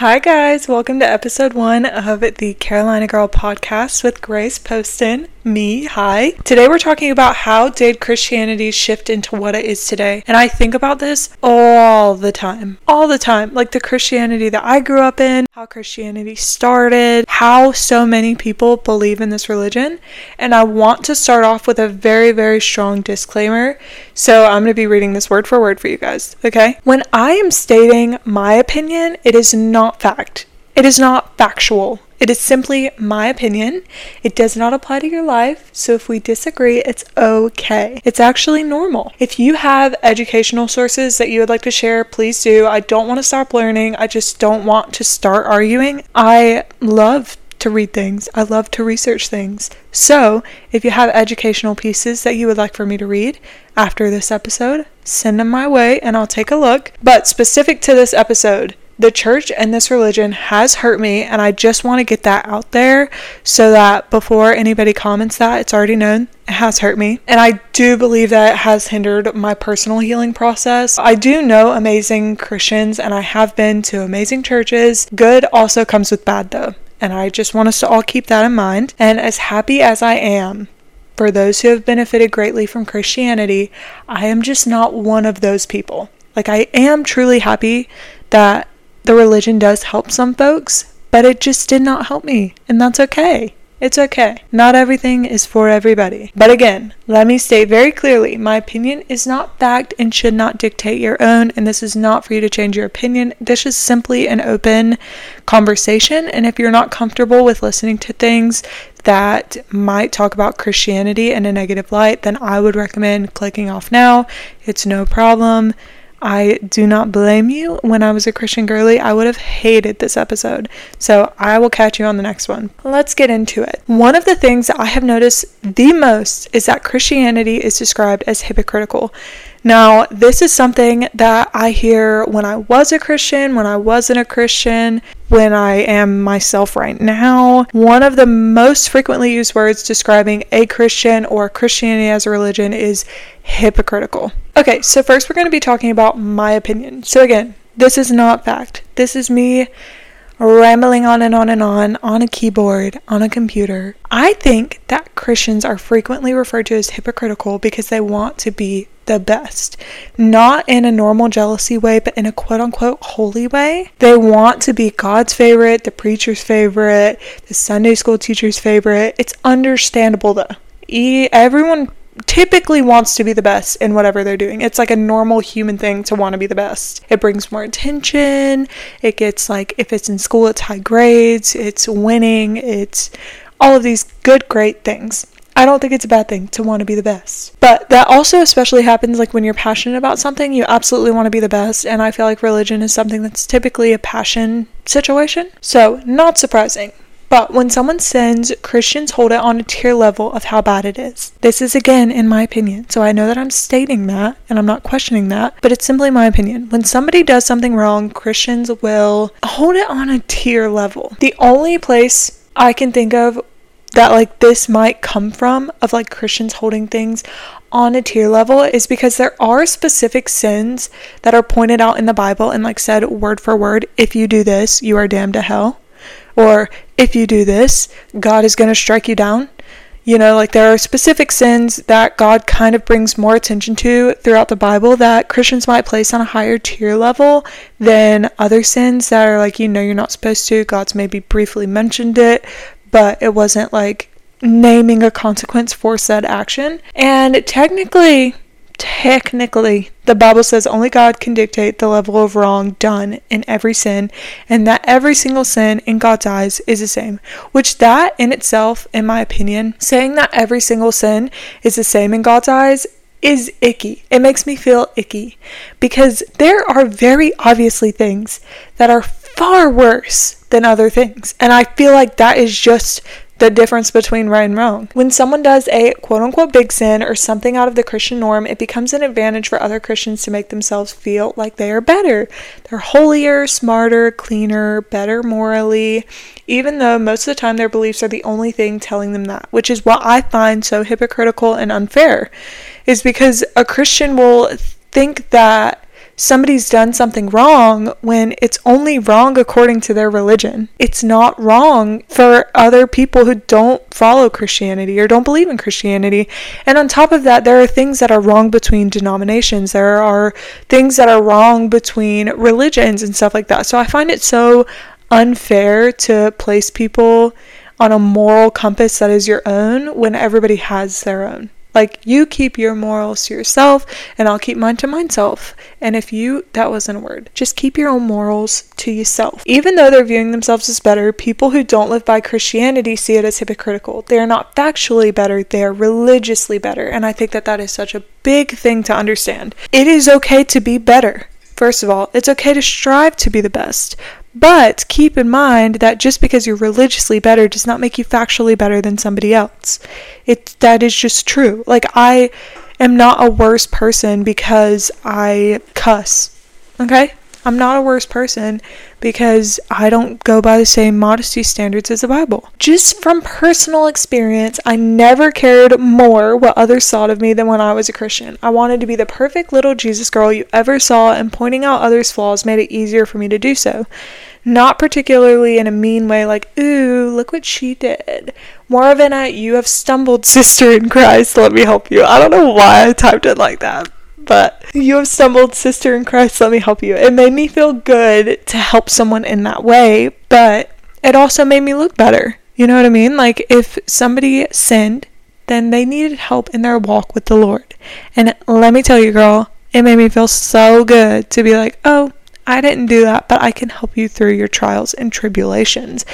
Hi, guys. Welcome to episode one of the Carolina Girl podcast with Grace Poston. Me, hi. Today we're talking about how did Christianity shift into what it is today. And I think about this all the time. All the time. Like the Christianity that I grew up in, how Christianity started, how so many people believe in this religion. And I want to start off with a very, very strong disclaimer. So I'm going to be reading this word for word for you guys, okay? When I am stating my opinion, it is not fact. It is not factual. It is simply my opinion. It does not apply to your life. So if we disagree, it's okay. It's actually normal. If you have educational sources that you would like to share, please do. I don't want to stop learning. I just don't want to start arguing. I love to read things. I love to research things. So, if you have educational pieces that you would like for me to read after this episode, send them my way and I'll take a look. But specific to this episode, the church and this religion has hurt me, and I just want to get that out there so that before anybody comments that, it's already known it has hurt me. And I do believe that it has hindered my personal healing process. I do know amazing Christians, and I have been to amazing churches. Good also comes with bad, though. And I just want us to all keep that in mind. And as happy as I am for those who have benefited greatly from Christianity, I am just not one of those people. Like, I am truly happy that the religion does help some folks, but it just did not help me, and that's okay. It's okay. Not everything is for everybody. But again, let me state very clearly my opinion is not fact and should not dictate your own, and this is not for you to change your opinion. This is simply an open conversation, and if you're not comfortable with listening to things that might talk about Christianity in a negative light, then I would recommend clicking off now. It's no problem. I do not blame you. When I was a Christian girly, I would have hated this episode. So I will catch you on the next one. Let's get into it. One of the things that I have noticed the most is that Christianity is described as hypocritical. Now, this is something that I hear when I was a Christian, when I wasn't a Christian, when I am myself right now. One of the most frequently used words describing a Christian or Christianity as a religion is hypocritical. Okay, so first we're going to be talking about my opinion. So, again, this is not fact. This is me rambling on and on and on on a keyboard, on a computer. I think that Christians are frequently referred to as hypocritical because they want to be the best. Not in a normal jealousy way, but in a quote unquote holy way. They want to be God's favorite, the preacher's favorite, the Sunday school teacher's favorite. It's understandable though. Everyone typically wants to be the best in whatever they're doing. It's like a normal human thing to want to be the best. It brings more attention. It gets like, if it's in school, it's high grades, it's winning, it's all of these good, great things. I don't think it's a bad thing to want to be the best. But that also especially happens like when you're passionate about something, you absolutely want to be the best. And I feel like religion is something that's typically a passion situation. So, not surprising. But when someone sins, Christians hold it on a tier level of how bad it is. This is again in my opinion. So I know that I'm stating that and I'm not questioning that, but it's simply my opinion. When somebody does something wrong, Christians will hold it on a tier level. The only place I can think of that like this might come from of like Christians holding things on a tier level is because there are specific sins that are pointed out in the Bible and like said word for word if you do this you are damned to hell or if you do this, God is going to strike you down. You know, like there are specific sins that God kind of brings more attention to throughout the Bible that Christians might place on a higher tier level than other sins that are like, you know, you're not supposed to. God's maybe briefly mentioned it, but it wasn't like naming a consequence for said action. And technically, technically, the Bible says only God can dictate the level of wrong done in every sin, and that every single sin in God's eyes is the same. Which, that in itself, in my opinion, saying that every single sin is the same in God's eyes is icky. It makes me feel icky because there are very obviously things that are far worse than other things. And I feel like that is just the difference between right and wrong. When someone does a quote unquote big sin or something out of the Christian norm, it becomes an advantage for other Christians to make themselves feel like they are better. They're holier, smarter, cleaner, better morally, even though most of the time their beliefs are the only thing telling them that, which is what I find so hypocritical and unfair, is because a Christian will think that somebody's done something wrong when it's only wrong according to their religion. It's not wrong for other people who don't follow Christianity or don't believe in Christianity. And on top of that, there are things that are wrong between denominations. There are things that are wrong between religions and stuff like that. So I find it so unfair to place people on a moral compass that is your own when everybody has their own. Like you keep your morals to yourself and I'll keep mine to myself. And if you that wasn't a word. Just keep your own morals to yourself. Even though they're viewing themselves as better, people who don't live by Christianity see it as hypocritical. They are not factually better, they are religiously better. And I think that that is such a big thing to understand. It is okay to be better. First of all, it's okay to strive to be the best. But keep in mind that just because you're religiously better does not make you factually better than somebody else. It that is just true. Like I am not a worse person because I cuss. Okay? I'm not a worse person because I don't go by the same modesty standards as the Bible. Just from personal experience, I never cared more what others thought of me than when I was a Christian. I wanted to be the perfect little Jesus girl you ever saw, and pointing out others' flaws made it easier for me to do so. Not particularly in a mean way, like, ooh, look what she did. More of an at you have stumbled, sister in Christ, let me help you. I don't know why I typed it like that but you have stumbled, sister in Christ, let me help you. It made me feel good to help someone in that way, but it also made me look better. You know what I mean? Like if somebody sinned, then they needed help in their walk with the Lord. And let me tell you, girl, it made me feel so good to be like, oh, I didn't do that, but I can help you through your trials and tribulations.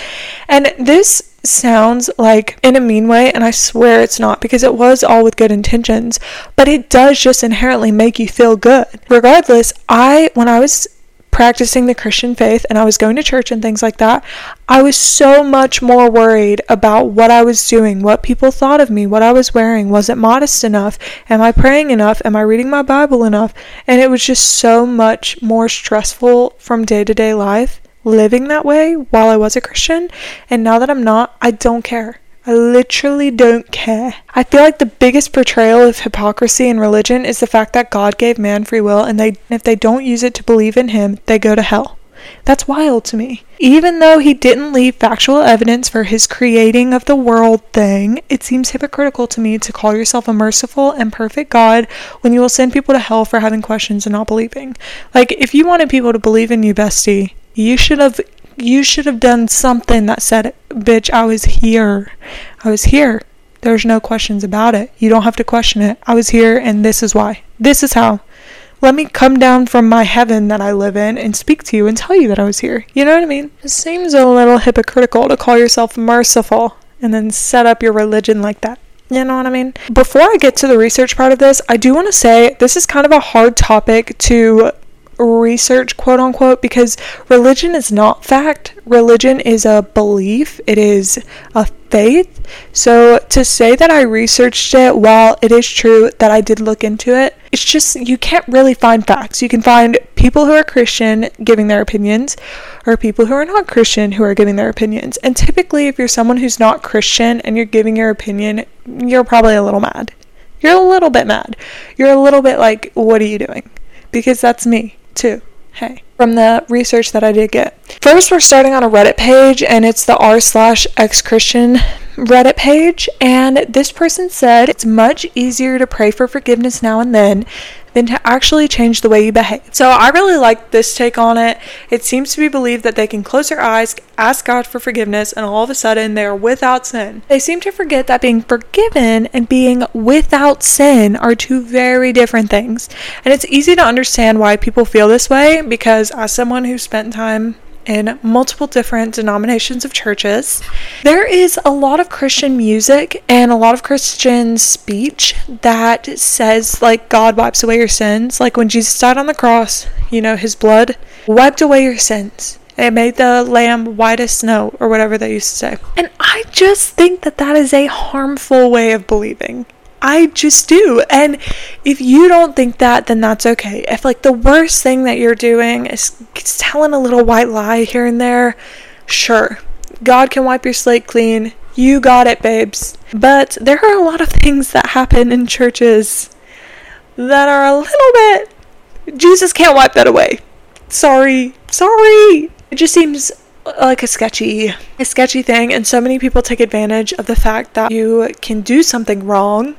And this sounds like in a mean way, and I swear it's not because it was all with good intentions, but it does just inherently make you feel good. Regardless, I, when I was practicing the Christian faith and I was going to church and things like that, I was so much more worried about what I was doing, what people thought of me, what I was wearing. Was it modest enough? Am I praying enough? Am I reading my Bible enough? And it was just so much more stressful from day to day life living that way while I was a Christian. And now that I'm not, I don't care. I literally don't care. I feel like the biggest portrayal of hypocrisy in religion is the fact that God gave man free will and they if they don't use it to believe in him, they go to hell. That's wild to me. Even though he didn't leave factual evidence for his creating of the world thing, it seems hypocritical to me to call yourself a merciful and perfect God when you will send people to hell for having questions and not believing. Like, if you wanted people to believe in you, bestie, you should have you should have done something that said, bitch, I was here. I was here. There's no questions about it. You don't have to question it. I was here and this is why. This is how. Let me come down from my heaven that I live in and speak to you and tell you that I was here. You know what I mean? It seems a little hypocritical to call yourself merciful and then set up your religion like that. You know what I mean? Before I get to the research part of this, I do want to say this is kind of a hard topic to research, quote unquote, because religion is not fact. Religion is a belief, it is a faith. So to say that I researched it, while it is true that I did look into it, it's just you can't really find facts. You can find people who are Christian giving their opinions, or people who are not Christian who are giving their opinions. And typically, if you're someone who's not Christian and you're giving your opinion, you're probably a little mad. You're a little bit mad. You're a little bit like, what are you doing? Because that's me too. Hey. From the research that I did get. First, we're starting on a Reddit page, and it's the r slash ex Christian Reddit page. And this person said it's much easier to pray for forgiveness now and then than to actually change the way you behave. So I really like this take on it. It seems to be believed that they can close their eyes, ask God for forgiveness, and all of a sudden they are without sin. They seem to forget that being forgiven and being without sin are two very different things. And it's easy to understand why people feel this way because as someone who spent time in multiple different denominations of churches. There is a lot of Christian music and a lot of Christian speech that says, like, God wipes away your sins. Like when Jesus died on the cross, you know, his blood wiped away your sins. It made the lamb white as snow, or whatever they used to say. And I just think that that is a harmful way of believing. I just do. And if you don't think that, then that's okay. If like the worst thing that you're doing is telling a little white lie here and there, sure. God can wipe your slate clean. You got it, babes. But there are a lot of things that happen in churches that are a little bit Jesus can't wipe that away. Sorry. Sorry. It just seems uh, like a sketchy a sketchy thing and so many people take advantage of the fact that you can do something wrong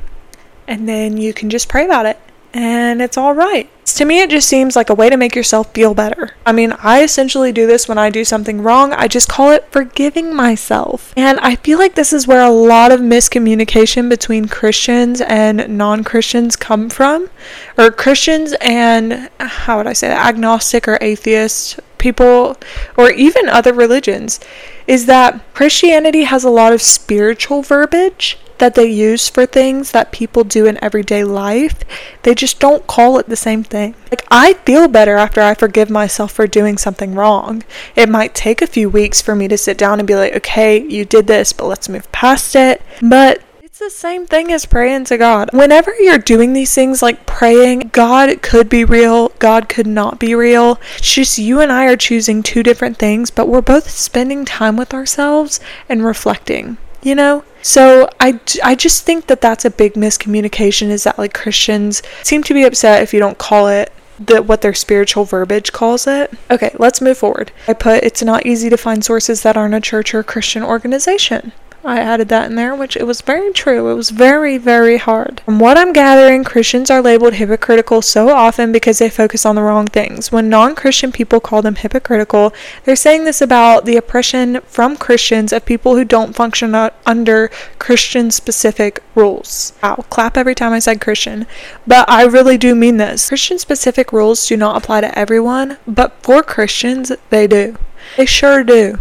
and then you can just pray about it and it's all right. To me, it just seems like a way to make yourself feel better. I mean, I essentially do this when I do something wrong. I just call it forgiving myself. And I feel like this is where a lot of miscommunication between Christians and non Christians come from. Or Christians and, how would I say that, agnostic or atheist people, or even other religions, is that Christianity has a lot of spiritual verbiage that they use for things that people do in everyday life, they just don't call it the same thing. Like, I feel better after I forgive myself for doing something wrong. It might take a few weeks for me to sit down and be like, okay, you did this, but let's move past it. But it's the same thing as praying to God. Whenever you're doing these things like praying, God could be real, God could not be real. It's just you and I are choosing two different things, but we're both spending time with ourselves and reflecting you know? So I, I just think that that's a big miscommunication is that like Christians seem to be upset if you don't call it the what their spiritual verbiage calls it. Okay, let's move forward. I put it's not easy to find sources that aren't a church or a Christian organization. I added that in there, which it was very true. It was very, very hard. From what I'm gathering, Christians are labeled hypocritical so often because they focus on the wrong things. When non Christian people call them hypocritical, they're saying this about the oppression from Christians of people who don't function under Christian specific rules. Wow, clap every time I said Christian. But I really do mean this. Christian specific rules do not apply to everyone, but for Christians, they do. They sure do.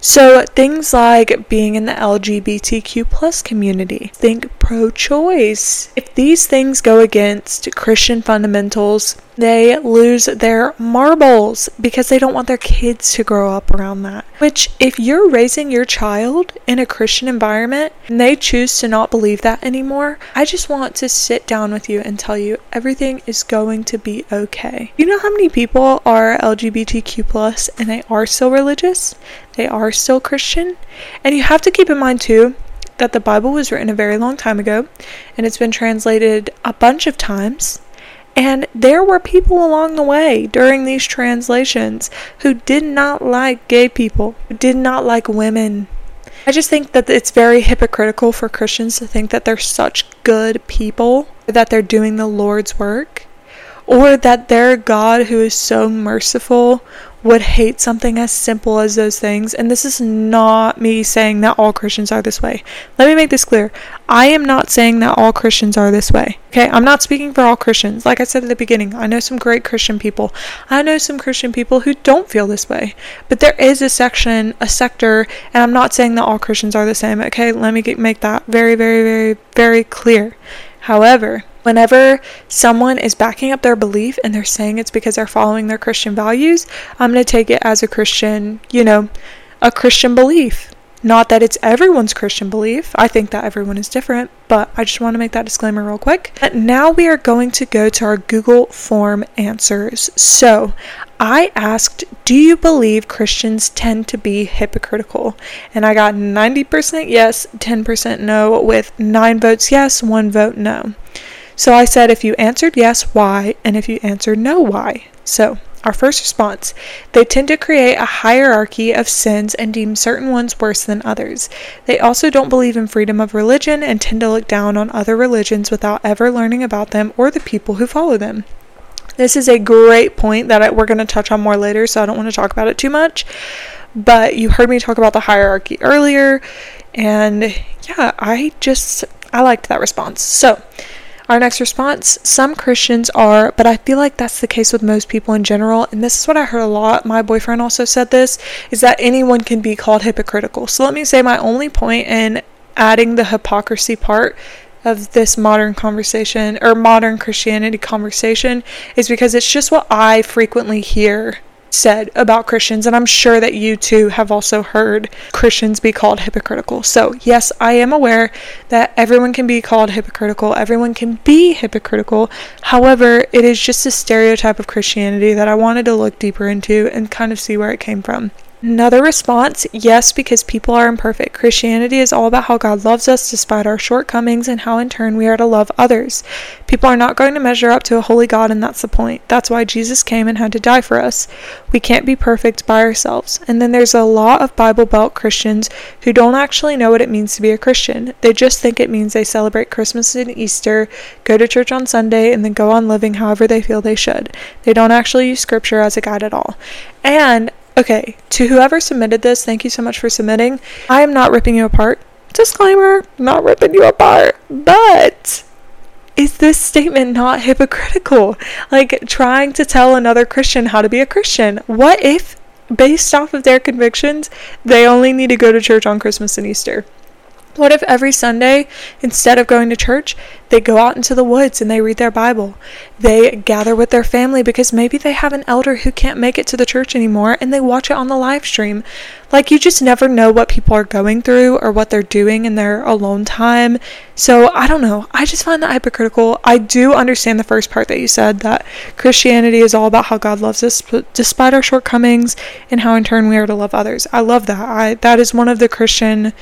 So things like being in the LGBTQ plus community, think pro-choice. If these things go against Christian fundamentals, they lose their marbles because they don't want their kids to grow up around that. Which, if you're raising your child in a Christian environment and they choose to not believe that anymore, I just want to sit down with you and tell you everything is going to be okay. You know how many people are LGBTQ plus and they are still religious? They are still Christian? And you have to keep in mind too that the Bible was written a very long time ago and it's been translated a bunch of times and there were people along the way during these translations who did not like gay people, who did not like women. I just think that it's very hypocritical for Christians to think that they're such good people, that they're doing the Lord's work, or that their God, who is so merciful, would hate something as simple as those things. And this is not me saying that all Christians are this way. Let me make this clear. I am not saying that all Christians are this way. Okay, I'm not speaking for all Christians. Like I said at the beginning, I know some great Christian people. I know some Christian people who don't feel this way. But there is a section, a sector, and I'm not saying that all Christians are the same. Okay, let me get, make that very, very, very, very clear. However, whenever someone is backing up their belief and they're saying it's because they're following their Christian values, I'm going to take it as a Christian, you know, a Christian belief. Not that it's everyone's Christian belief. I think that everyone is different, but I just want to make that disclaimer real quick. But now we are going to go to our Google form answers. So I asked, Do you believe Christians tend to be hypocritical? And I got 90% yes, 10% no, with 9 votes yes, 1 vote no. So I said, if you answered yes, why? And if you answered no, why? So, our first response they tend to create a hierarchy of sins and deem certain ones worse than others. They also don't believe in freedom of religion and tend to look down on other religions without ever learning about them or the people who follow them. This is a great point that we're going to touch on more later, so I don't want to talk about it too much. But you heard me talk about the hierarchy earlier, and yeah, I just I liked that response. So, our next response Some Christians are, but I feel like that's the case with most people in general. And this is what I heard a lot. My boyfriend also said this is that anyone can be called hypocritical. So let me say my only point in adding the hypocrisy part of this modern conversation or modern Christianity conversation is because it's just what I frequently hear said about Christians, and I'm sure that you too have also heard Christians be called hypocritical. So, yes, I am aware that everyone can be called hypocritical, everyone can be hypocritical. However, it is just a stereotype of Christianity that I wanted to look deeper into and kind of see where it came from. Another response yes, because people are imperfect. Christianity is all about how God loves us despite our shortcomings and how in turn we are to love others. People are not going to measure up to a holy God, and that's the point. That's why Jesus came and had to die for us. We can't be perfect by ourselves. And then there's a lot of Bible Belt Christians who don't actually know what it means to be a Christian. They just think it means they celebrate Christmas and Easter, go to church on Sunday, and then go on living however they feel they should. They don't actually use Scripture as a guide at all. And Okay, to whoever submitted this, thank you so much for submitting. I am not ripping you apart. Disclaimer, not ripping you apart. But is this statement not hypocritical? Like trying to tell another Christian how to be a Christian. What if, based off of their convictions, they only need to go to church on Christmas and Easter? What if every Sunday, instead of going to church, they go out into the woods and they read their Bible? They gather with their family because maybe they have an elder who can't make it to the church anymore and they watch it on the live stream. Like, you just never know what people are going through or what they're doing in their alone time. So, I don't know. I just find that hypocritical. I do understand the first part that you said that Christianity is all about how God loves us despite our shortcomings and how in turn we are to love others. I love that. I that is one of the Christian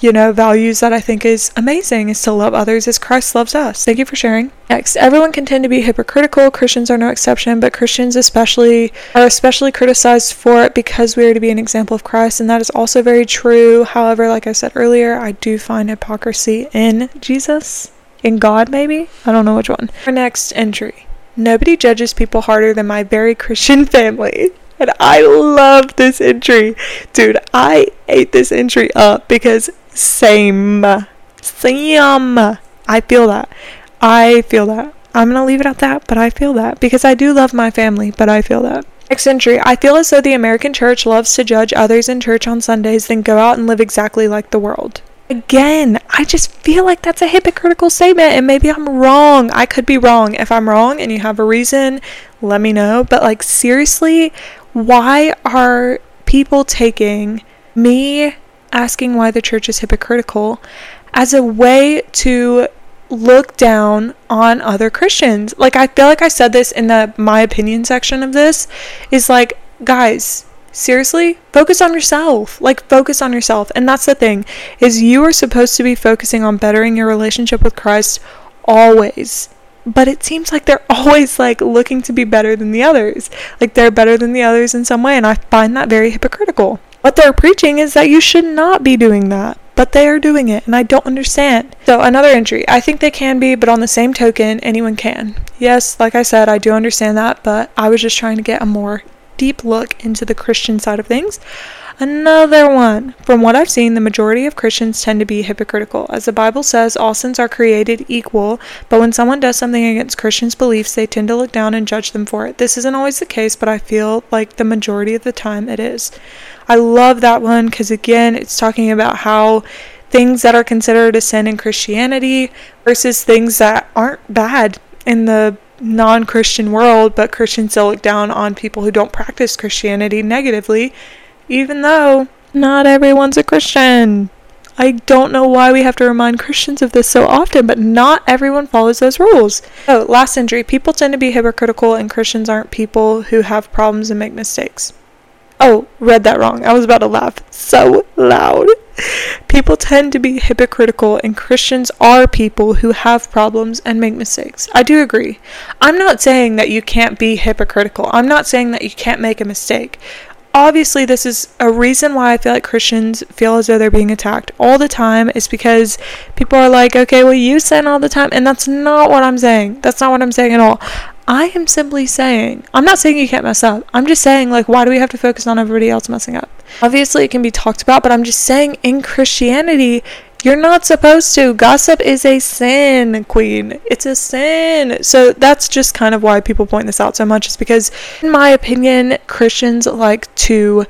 you know, values that I think is amazing is to love others as Christ loves us. Thank you for sharing. Next, everyone can tend to be hypocritical. Christians are no exception, but Christians especially are especially criticized for it because we are to be an example of Christ, and that is also very true. However, like I said earlier, I do find hypocrisy in Jesus, in God maybe. I don't know which one. Our next entry. Nobody judges people harder than my very Christian family. And I love this entry. Dude, I ate this entry up because same. Same. I feel that. I feel that. I'm going to leave it at that, but I feel that because I do love my family, but I feel that. Next entry. I feel as though the American church loves to judge others in church on Sundays, then go out and live exactly like the world. Again, I just feel like that's a hypocritical statement, and maybe I'm wrong. I could be wrong. If I'm wrong and you have a reason, let me know. But, like, seriously, why are people taking me asking why the church is hypocritical as a way to look down on other Christians. Like I feel like I said this in the my opinion section of this is like guys, seriously, focus on yourself. Like focus on yourself. And that's the thing is you are supposed to be focusing on bettering your relationship with Christ always. But it seems like they're always like looking to be better than the others. Like they're better than the others in some way and I find that very hypocritical. What they're preaching is that you should not be doing that, but they are doing it, and I don't understand. So, another entry. I think they can be, but on the same token, anyone can. Yes, like I said, I do understand that, but I was just trying to get a more deep look into the Christian side of things. Another one. From what I've seen, the majority of Christians tend to be hypocritical. As the Bible says, all sins are created equal, but when someone does something against Christians' beliefs, they tend to look down and judge them for it. This isn't always the case, but I feel like the majority of the time it is. I love that one because, again, it's talking about how things that are considered a sin in Christianity versus things that aren't bad in the non Christian world, but Christians still look down on people who don't practice Christianity negatively even though not everyone's a Christian. I don't know why we have to remind Christians of this so often, but not everyone follows those rules. Oh, last injury. People tend to be hypocritical, and Christians aren't people who have problems and make mistakes. Oh, read that wrong. I was about to laugh so loud. People tend to be hypocritical, and Christians are people who have problems and make mistakes. I do agree. I'm not saying that you can't be hypocritical, I'm not saying that you can't make a mistake obviously this is a reason why I feel like Christians feel as though they're being attacked all the time is because people are like, okay, well you sin all the time and that's not what I'm saying. That's not what I'm saying at all. I am simply saying, I'm not saying you can't mess up. I'm just saying, like, why do we have to focus on everybody else messing up? Obviously, it can be talked about, but I'm just saying, in Christianity, you're not supposed to. Gossip is a sin, queen. It's a sin. So that's just kind of why people point this out so much, is because, in my opinion, Christians like to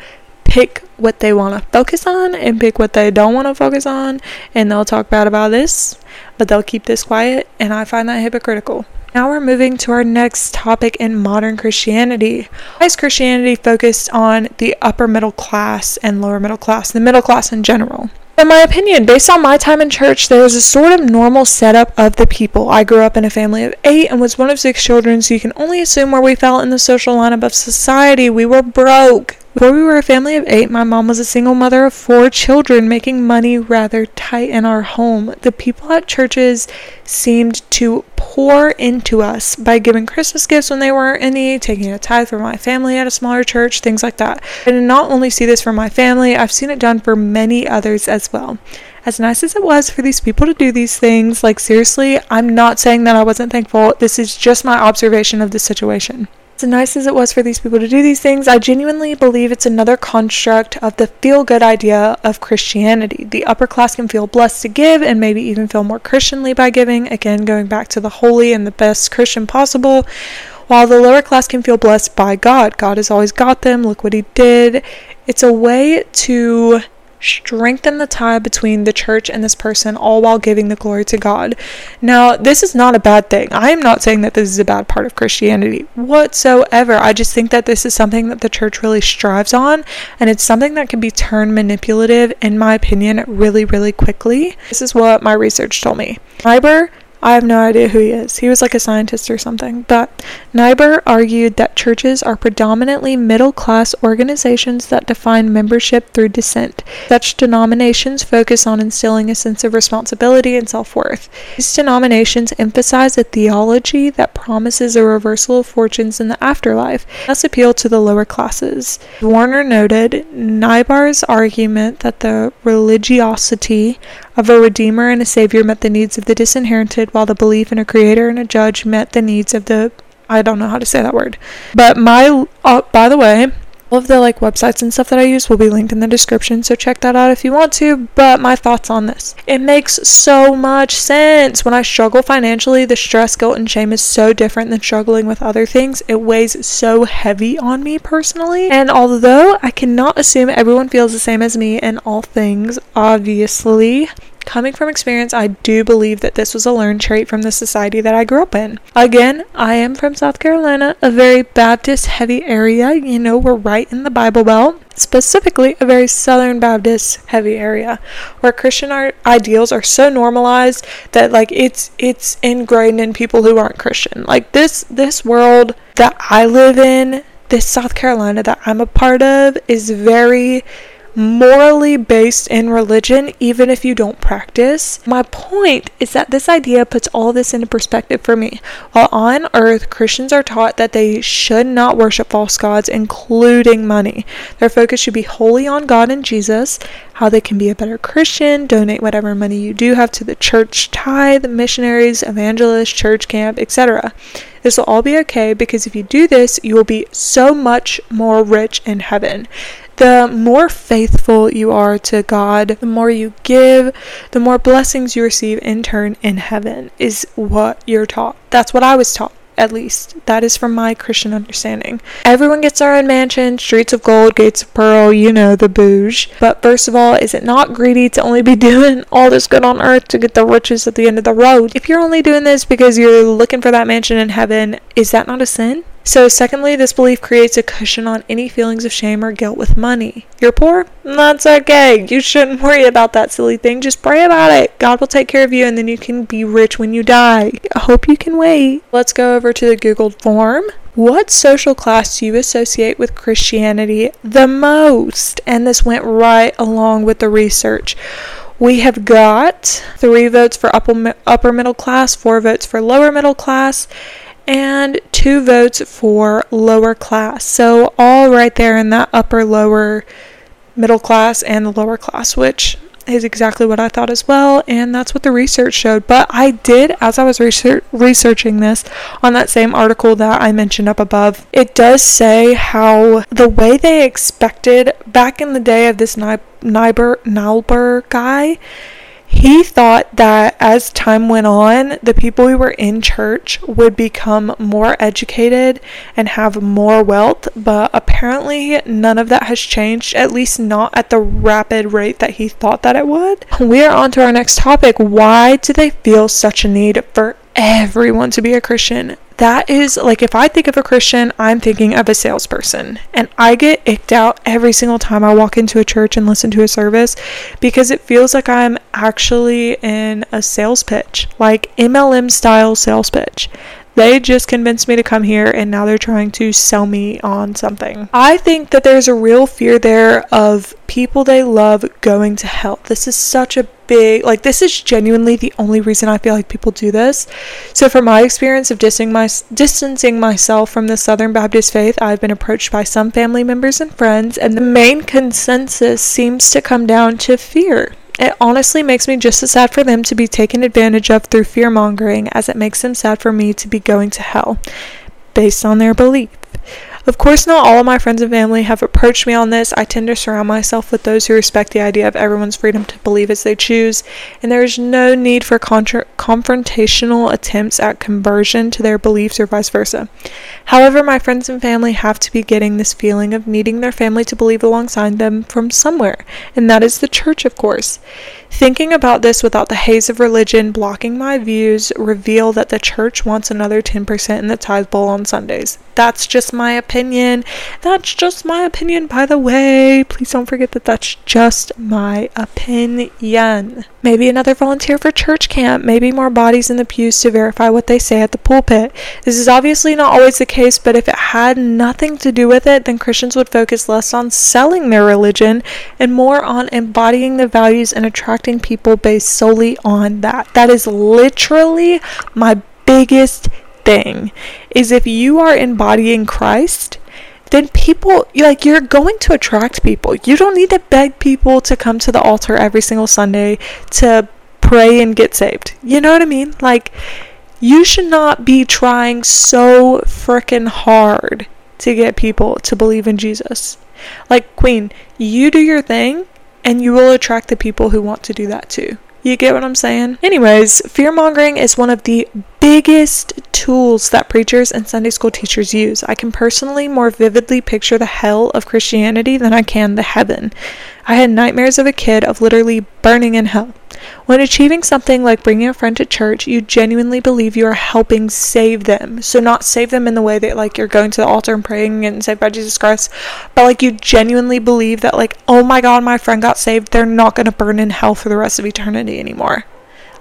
pick what they want to focus on and pick what they don't want to focus on, and they'll talk bad about this, but they'll keep this quiet, and I find that hypocritical. Now we're moving to our next topic in modern Christianity. Why is Christianity focused on the upper middle class and lower middle class, the middle class in general? In my opinion, based on my time in church, there was a sort of normal setup of the people. I grew up in a family of eight and was one of six children, so you can only assume where we fell in the social lineup of society. We were broke. Before we were a family of eight, my mom was a single mother of four children, making money rather tight in our home. The people at churches seemed to pour into us by giving Christmas gifts when they weren't any, taking a tithe from my family at a smaller church, things like that. I did not only see this for my family, I've seen it done for many others as well as nice as it was for these people to do these things, like seriously, I'm not saying that I wasn't thankful. This is just my observation of the situation. As nice as it was for these people to do these things, I genuinely believe it's another construct of the feel good idea of Christianity. The upper class can feel blessed to give and maybe even feel more Christianly by giving, again, going back to the holy and the best Christian possible, while the lower class can feel blessed by God. God has always got them, look what He did. It's a way to strengthen the tie between the church and this person, all while giving the glory to God. Now, this is not a bad thing. I am not saying that this is a bad part of Christianity whatsoever. I just think that this is something that the church really strives on, and it's something that can be turned manipulative, in my opinion, really, really quickly. This is what my research told me. Niebuhr I have no idea who he is. He was like a scientist or something. But Niebuhr argued that churches are predominantly middle class organizations that define membership through descent. Such denominations focus on instilling a sense of responsibility and self worth. These denominations emphasize a theology that promises a reversal of fortunes in the afterlife, thus appeal to the lower classes. Warner noted Niebuhr's argument that the religiosity of a Redeemer and a Savior met the needs of the disinherited, while the belief in a Creator and a Judge met the needs of the. I don't know how to say that word. But my. Uh, by the way, all of the like websites and stuff that I use will be linked in the description, so check that out if you want to. But my thoughts on this. It makes so much sense. When I struggle financially, the stress, guilt, and shame is so different than struggling with other things. It weighs so heavy on me personally. And although I cannot assume everyone feels the same as me in all things, obviously, Coming from experience, I do believe that this was a learned trait from the society that I grew up in. Again, I am from South Carolina, a very Baptist heavy area. You know, we're right in the Bible Belt, specifically a very Southern Baptist heavy area where Christian ideals are so normalized that like it's it's ingrained in people who aren't Christian. Like this this world that I live in, this South Carolina that I'm a part of is very morally based in religion, even if you don't practice. My point is that this idea puts all this into perspective for me. While on earth, Christians are taught that they should not worship false gods, including money. Their focus should be wholly on God and Jesus, how they can be a better Christian, donate whatever money you do have to the church tithe, missionaries, evangelists, church camp, etc. This will all be okay because if you do this, you will be so much more rich in heaven the more faithful you are to God, the more you give, the more blessings you receive in turn in heaven, is what you're taught. That's what I was taught. At least that is from my Christian understanding. Everyone gets their own mansion, streets of gold, gates of pearl, you know, the bouge. But first of all, is it not greedy to only be doing all this good on earth to get the riches at the end of the road? If you're only doing this because you're looking for that mansion in heaven, is that not a sin? So, secondly, this belief creates a cushion on any feelings of shame or guilt with money. You're poor? That's okay. You shouldn't worry about that silly thing. Just pray about it. God will take care of you, and then you can be rich when you die. I hope you can wait. Let's go over to the Google form. What social class do you associate with Christianity the most? And this went right along with the research. We have got three votes for upper, upper middle class, four votes for lower middle class, and two votes for lower class. So, all right there in that upper, lower, middle class, and the lower class, which is exactly what I thought as well, and that's what the research showed. But I did, as I was research- researching this on that same article that I mentioned up above, it does say how the way they expected back in the day of this Niebuhr, Niebuhr guy he thought that as time went on, the people who were in church would become more educated and have more wealth, but apparently none of that has changed, at least not at the rapid rate that he thought that it would. We are on to our next topic. Why do they feel such a need for everyone to be a Christian? That is like if I think of a Christian, I'm thinking of a salesperson. And I get icked out every single time I walk into a church and listen to a service because it feels like I'm actually in a sales pitch, like MLM style sales pitch. They just convinced me to come here and now they're trying to sell me on something. I think that there's a real fear there of people they love going to hell. This is such a big like this is genuinely the only reason I feel like people do this. So from my experience of distancing, my, distancing myself from the Southern Baptist faith, I've been approached by some family members and friends and the main consensus seems to come down to fear. It honestly makes me just as sad for them to be taken advantage of through fear mongering as it makes them sad for me to be going to hell based on their belief. Of course, not all of my friends and family have approached me on this. I tend to surround myself with those who respect the idea of everyone's freedom to believe as they choose, and there is no need for contra- confrontational attempts at conversion to their beliefs or vice versa. However, my friends and family have to be getting this feeling of needing their family to believe alongside them from somewhere, and that is the church, of course. Thinking about this without the haze of religion blocking my views reveal that the church wants another 10% in the tithe bowl on Sundays. That's just my opinion. That's just my opinion, by the way. Please don't forget that that's just my opinion. Maybe another volunteer for church camp. Maybe more bodies in the pews to verify what they say at the pulpit. This is obviously not always the case, but if it had nothing to do with it, then Christians would focus less on selling their religion and more on embodying the values and attracting people based solely on that. That is literally my biggest thing is if you are embodying Christ, then people like you're going to attract people. You don't need to beg people to come to the altar every single Sunday to pray and get saved. You know what I mean? Like you should not be trying so freaking hard to get people to believe in Jesus. Like Queen, you do your thing and you will attract the people who want to do that too. You get what I'm saying? Anyways, fear mongering is one of the biggest tools that preachers and Sunday school teachers use. I can personally more vividly picture the hell of Christianity than I can the heaven. I had nightmares of a kid of literally burning in hell. When achieving something like bringing a friend to church, you genuinely believe you are helping save them. So, not save them in the way that, like, you're going to the altar and praying and saved by Jesus Christ, but, like, you genuinely believe that, like, oh my god, my friend got saved. They're not going to burn in hell for the rest of eternity anymore.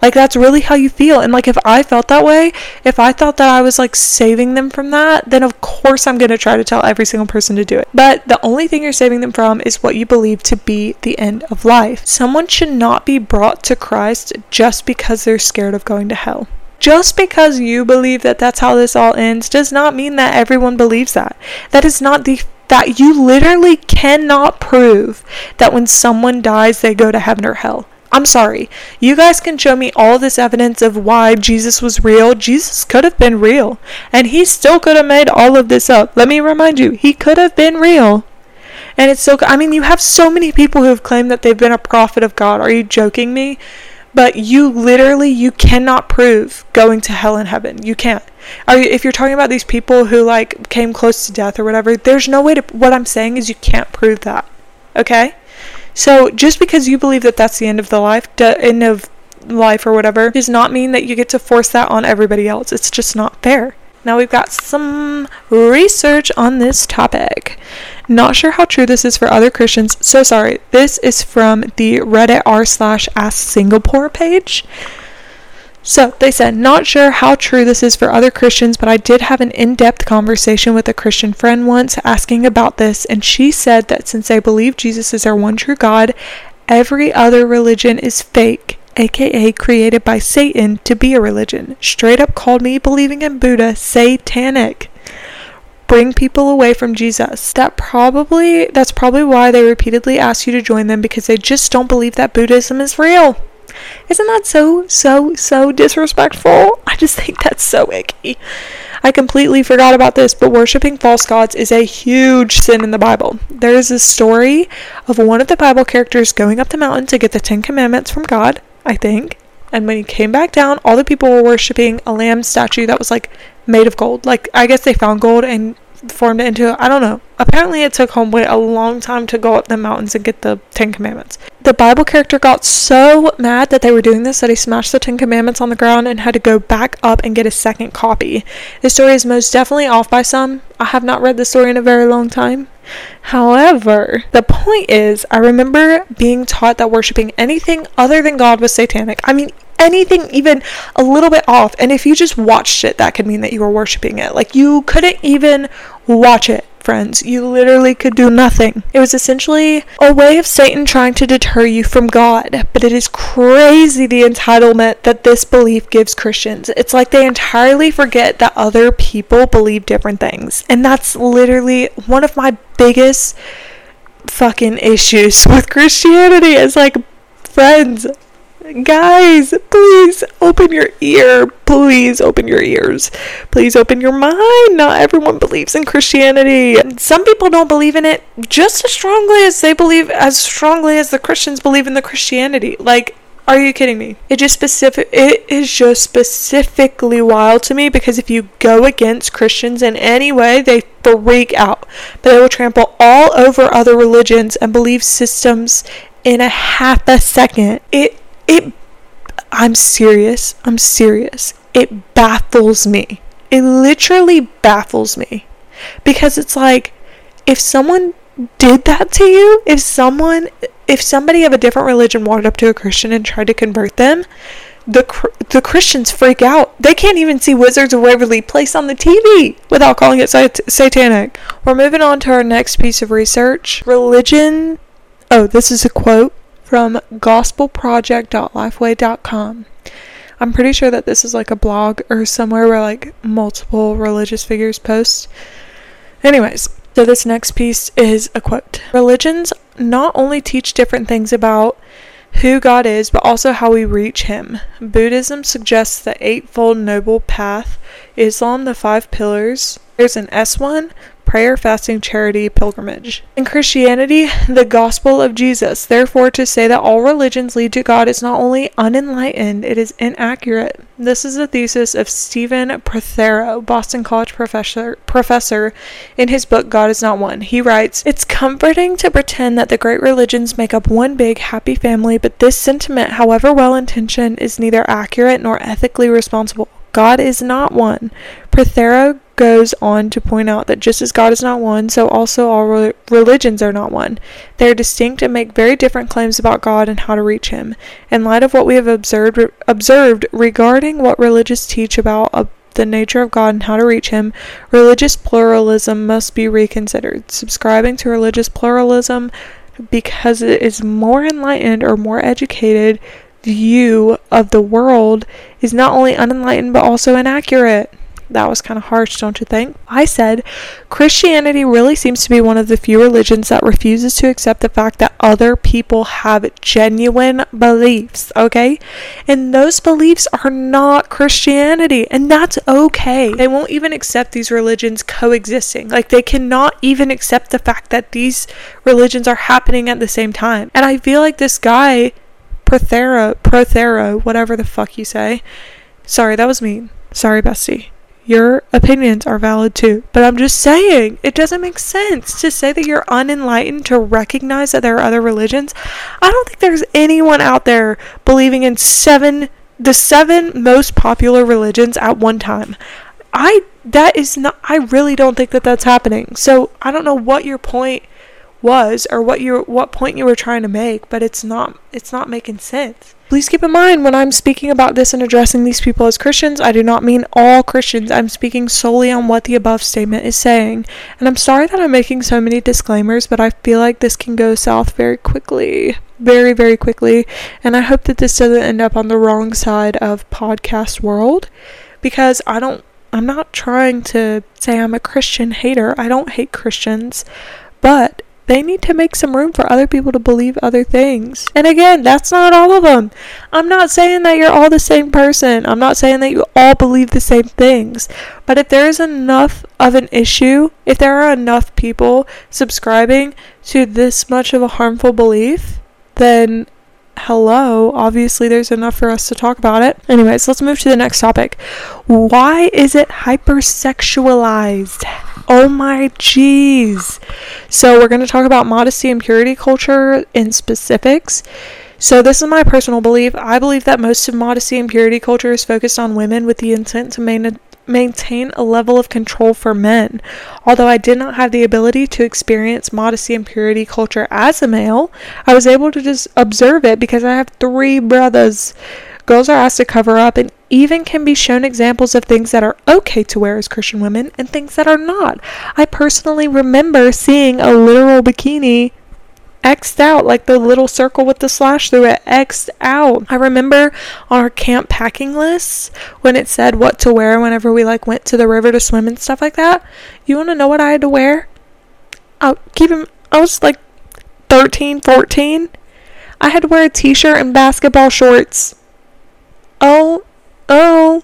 Like that's really how you feel. And like if I felt that way, if I thought that I was like saving them from that, then of course I'm going to try to tell every single person to do it. But the only thing you're saving them from is what you believe to be the end of life. Someone should not be brought to Christ just because they're scared of going to hell. Just because you believe that that's how this all ends does not mean that everyone believes that. That is not the that you literally cannot prove that when someone dies they go to heaven or hell. I'm sorry. You guys can show me all this evidence of why Jesus was real. Jesus could have been real. And he still could have made all of this up. Let me remind you, he could have been real. And it's so, I mean, you have so many people who have claimed that they've been a prophet of God. Are you joking me? But you literally, you cannot prove going to hell and heaven. You can't. Are you, if you're talking about these people who like came close to death or whatever, there's no way to, what I'm saying is you can't prove that. Okay? So just because you believe that that's the end of the life, end of life or whatever, does not mean that you get to force that on everybody else. It's just not fair. Now we've got some research on this topic. Not sure how true this is for other Christians. So sorry. This is from the Reddit r slash Ask Singapore page. So they said, not sure how true this is for other Christians, but I did have an in depth conversation with a Christian friend once asking about this, and she said that since they believe Jesus is our one true God, every other religion is fake, aka created by Satan to be a religion. Straight up called me believing in Buddha satanic. Bring people away from Jesus. That probably that's probably why they repeatedly ask you to join them because they just don't believe that Buddhism is real. Isn't that so, so, so disrespectful? I just think that's so icky. I completely forgot about this, but worshiping false gods is a huge sin in the Bible. There is a story of one of the Bible characters going up the mountain to get the Ten Commandments from God, I think. And when he came back down, all the people were worshiping a lamb statue that was like made of gold. Like, I guess they found gold and formed it into I don't know. Apparently it took Homeboy a long time to go up the mountains and get the Ten Commandments. The Bible character got so mad that they were doing this that he smashed the Ten Commandments on the ground and had to go back up and get a second copy. The story is most definitely off by some. I have not read the story in a very long time. However, the point is, I remember being taught that worshiping anything other than God was satanic. I mean, anything even a little bit off. And if you just watched it, that could mean that you were worshiping it. Like you couldn't even watch it friends. You literally could do nothing. It was essentially a way of Satan trying to deter you from God. But it is crazy the entitlement that this belief gives Christians. It's like they entirely forget that other people believe different things. And that's literally one of my biggest fucking issues with Christianity. Is like, friends, Guys, please open your ear. Please open your ears. Please open your mind. Not everyone believes in Christianity. Some people don't believe in it just as strongly as they believe, as strongly as the Christians believe in the Christianity. Like, are you kidding me? It just specific it is just specifically wild to me because if you go against Christians in any way, they freak out. But they will trample all over other religions and belief systems in a half a second. It it I'm serious. I'm serious. It baffles me. It literally baffles me. Because it's like if someone did that to you, if someone if somebody of a different religion walked up to a Christian and tried to convert them, the the Christians freak out. They can't even see Wizards of Waverly Place on the TV without calling it sat- satanic. We're moving on to our next piece of research. Religion. Oh, this is a quote from gospelproject.lifeway.com. I'm pretty sure that this is like a blog or somewhere where like multiple religious figures post. Anyways, so this next piece is a quote. Religions not only teach different things about who God is, but also how we reach Him. Buddhism suggests the Eightfold Noble Path, Islam, the Five Pillars. There's an S1, prayer, fasting, charity, pilgrimage. In Christianity, the gospel of Jesus. Therefore, to say that all religions lead to God is not only unenlightened, it is inaccurate. This is the thesis of Stephen Prothero, Boston College professor, professor, in his book God is Not One. He writes, It's comforting to pretend that the great religions make up one big happy family, but this sentiment, however well intentioned, is neither accurate nor ethically responsible. God is not one. Prothero goes on to point out that just as God is not one, so also all re- religions are not one. They are distinct and make very different claims about God and how to reach Him. In light of what we have observed, re- observed regarding what religions teach about uh, the nature of God and how to reach Him, religious pluralism must be reconsidered. Subscribing to religious pluralism because it is more enlightened or more educated view of the world is not only unenlightened but also inaccurate. That was kind of harsh, don't you think? I said, Christianity really seems to be one of the few religions that refuses to accept the fact that other people have genuine beliefs, okay? And those beliefs are not Christianity, and that's okay. They won't even accept these religions coexisting. Like, they cannot even accept the fact that these religions are happening at the same time. And I feel like this guy, Prothero, Prothero, whatever the fuck you say. Sorry, that was mean. Sorry, bestie your opinions are valid too. But I'm just saying, it doesn't make sense to say that you're unenlightened to recognize that there are other religions. I don't think there's anyone out there believing in seven the seven most popular religions at one time. I that is not I really don't think that that's happening. So, I don't know what your point was or what you what point you were trying to make, but it's not it's not making sense. Please keep in mind when I'm speaking about this and addressing these people as Christians, I do not mean all Christians. I'm speaking solely on what the above statement is saying. And I'm sorry that I'm making so many disclaimers, but I feel like this can go south very quickly. Very, very quickly. And I hope that this doesn't end up on the wrong side of podcast world because I don't I'm not trying to say I'm a Christian hater. I don't hate Christians. But they need to make some room for other people to believe other things. And again, that's not all of them. I'm not saying that you're all the same person. I'm not saying that you all believe the same things. But if there is enough of an issue, if there are enough people subscribing to this much of a harmful belief, then hello, obviously there's enough for us to talk about it. Anyways, let's move to the next topic. Why is it hypersexualized? Oh my jeez. So, we're going to talk about modesty and purity culture in specifics. So, this is my personal belief. I believe that most of modesty and purity culture is focused on women with the intent to main- maintain a level of control for men. Although I did not have the ability to experience modesty and purity culture as a male, I was able to just observe it because I have three brothers Girls are asked to cover up and even can be shown examples of things that are okay to wear as Christian women and things that are not. I personally remember seeing a literal bikini X'd out, like the little circle with the slash through it, X'd out. I remember on our camp packing list when it said what to wear whenever we like went to the river to swim and stuff like that. You want to know what I had to wear? Oh, keep him. I was like 13, 14. I had to wear a t-shirt and basketball shorts. Oh, oh,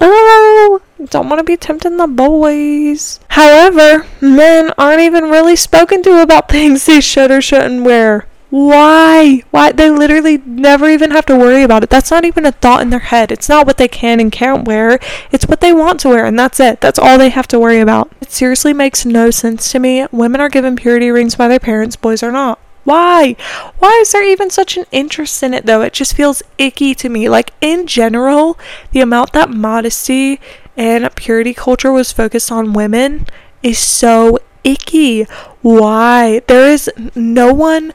oh. Don't want to be tempting the boys. However, men aren't even really spoken to about things they should or shouldn't wear. Why? Why? They literally never even have to worry about it. That's not even a thought in their head. It's not what they can and can't wear. It's what they want to wear, and that's it. That's all they have to worry about. It seriously makes no sense to me. Women are given purity rings by their parents, boys are not. Why? Why is there even such an interest in it though? It just feels icky to me. Like in general, the amount that modesty and purity culture was focused on women is so icky. Why? There is no one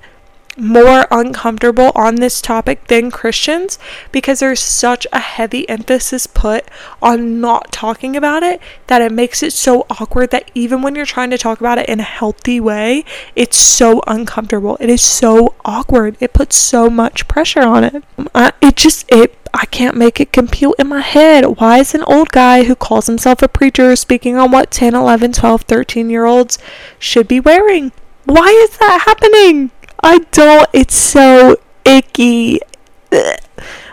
more uncomfortable on this topic than Christians because there's such a heavy emphasis put on not talking about it that it makes it so awkward that even when you're trying to talk about it in a healthy way, it's so uncomfortable. It is so awkward. It puts so much pressure on it. Uh, it just it I can't make it compute in my head. Why is an old guy who calls himself a preacher speaking on what 10, 11, 12, 13 year olds should be wearing? Why is that happening? I don't. It's so icky. Ugh.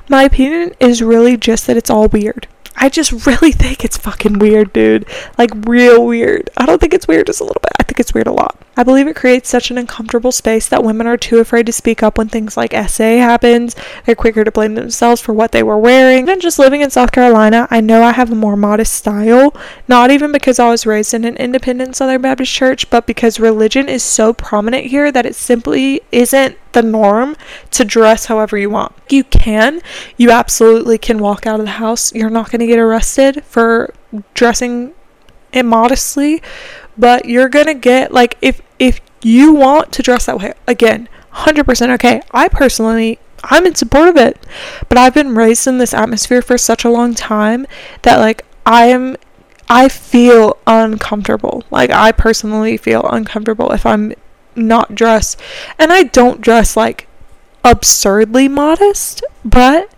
My opinion is really just that it's all weird. I just really think it's fucking weird, dude. Like, real weird. I don't think it's weird just a little bit. I think it's weird a lot. I believe it creates such an uncomfortable space that women are too afraid to speak up when things like SA happens. They're quicker to blame themselves for what they were wearing. Even just living in South Carolina, I know I have a more modest style, not even because I was raised in an independent Southern Baptist church, but because religion is so prominent here that it simply isn't the norm to dress however you want. You can, you absolutely can walk out of the house. You're not going to get arrested for dressing immodestly, but you're to get like if if you want to dress that way, again, 100% okay. I personally I'm in support of it. But I've been raised in this atmosphere for such a long time that like I am I feel uncomfortable. Like I personally feel uncomfortable if I'm not dressed. And I don't dress like absurdly modest, but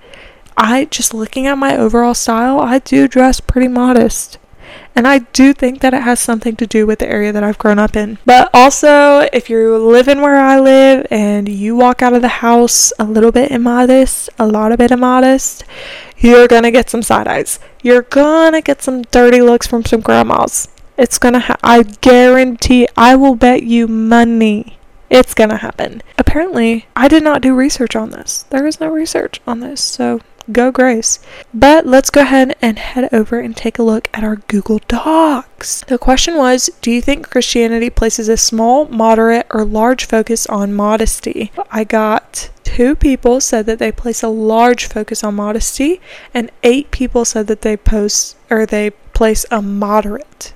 I just looking at my overall style, I do dress pretty modest. And I do think that it has something to do with the area that I've grown up in. But also, if you're living where I live and you walk out of the house a little bit immodest, a lot of bit immodest, you're gonna get some side eyes. You're gonna get some dirty looks from some grandmas. It's gonna ha- I guarantee, I will bet you money it's gonna happen. Apparently, I did not do research on this. There is no research on this, so go gross. But let's go ahead and head over and take a look at our Google Docs. The question was Do you think Christianity places a small, moderate, or large focus on modesty? I got two people said that they place a large focus on modesty, and eight people said that they post or they place a moderate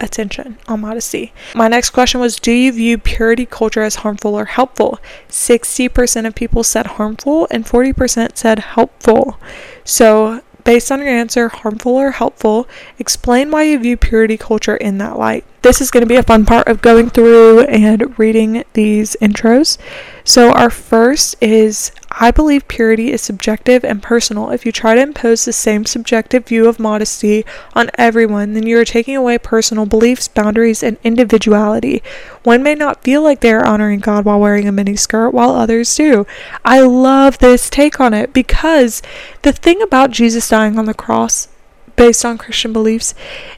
attention on modesty. My next question was Do you view purity culture as harmful or helpful? 60% of people said harmful and 40% said helpful. So, based on your answer, harmful or helpful, explain why you view purity culture in that light. This is going to be a fun part of going through and reading these intros. So, our first is I believe purity is subjective and personal. If you try to impose the same subjective view of modesty on everyone, then you are taking away personal beliefs, boundaries, and individuality. One may not feel like they are honoring God while wearing a miniskirt, while others do. I love this take on it because the thing about Jesus dying on the cross, based on Christian beliefs,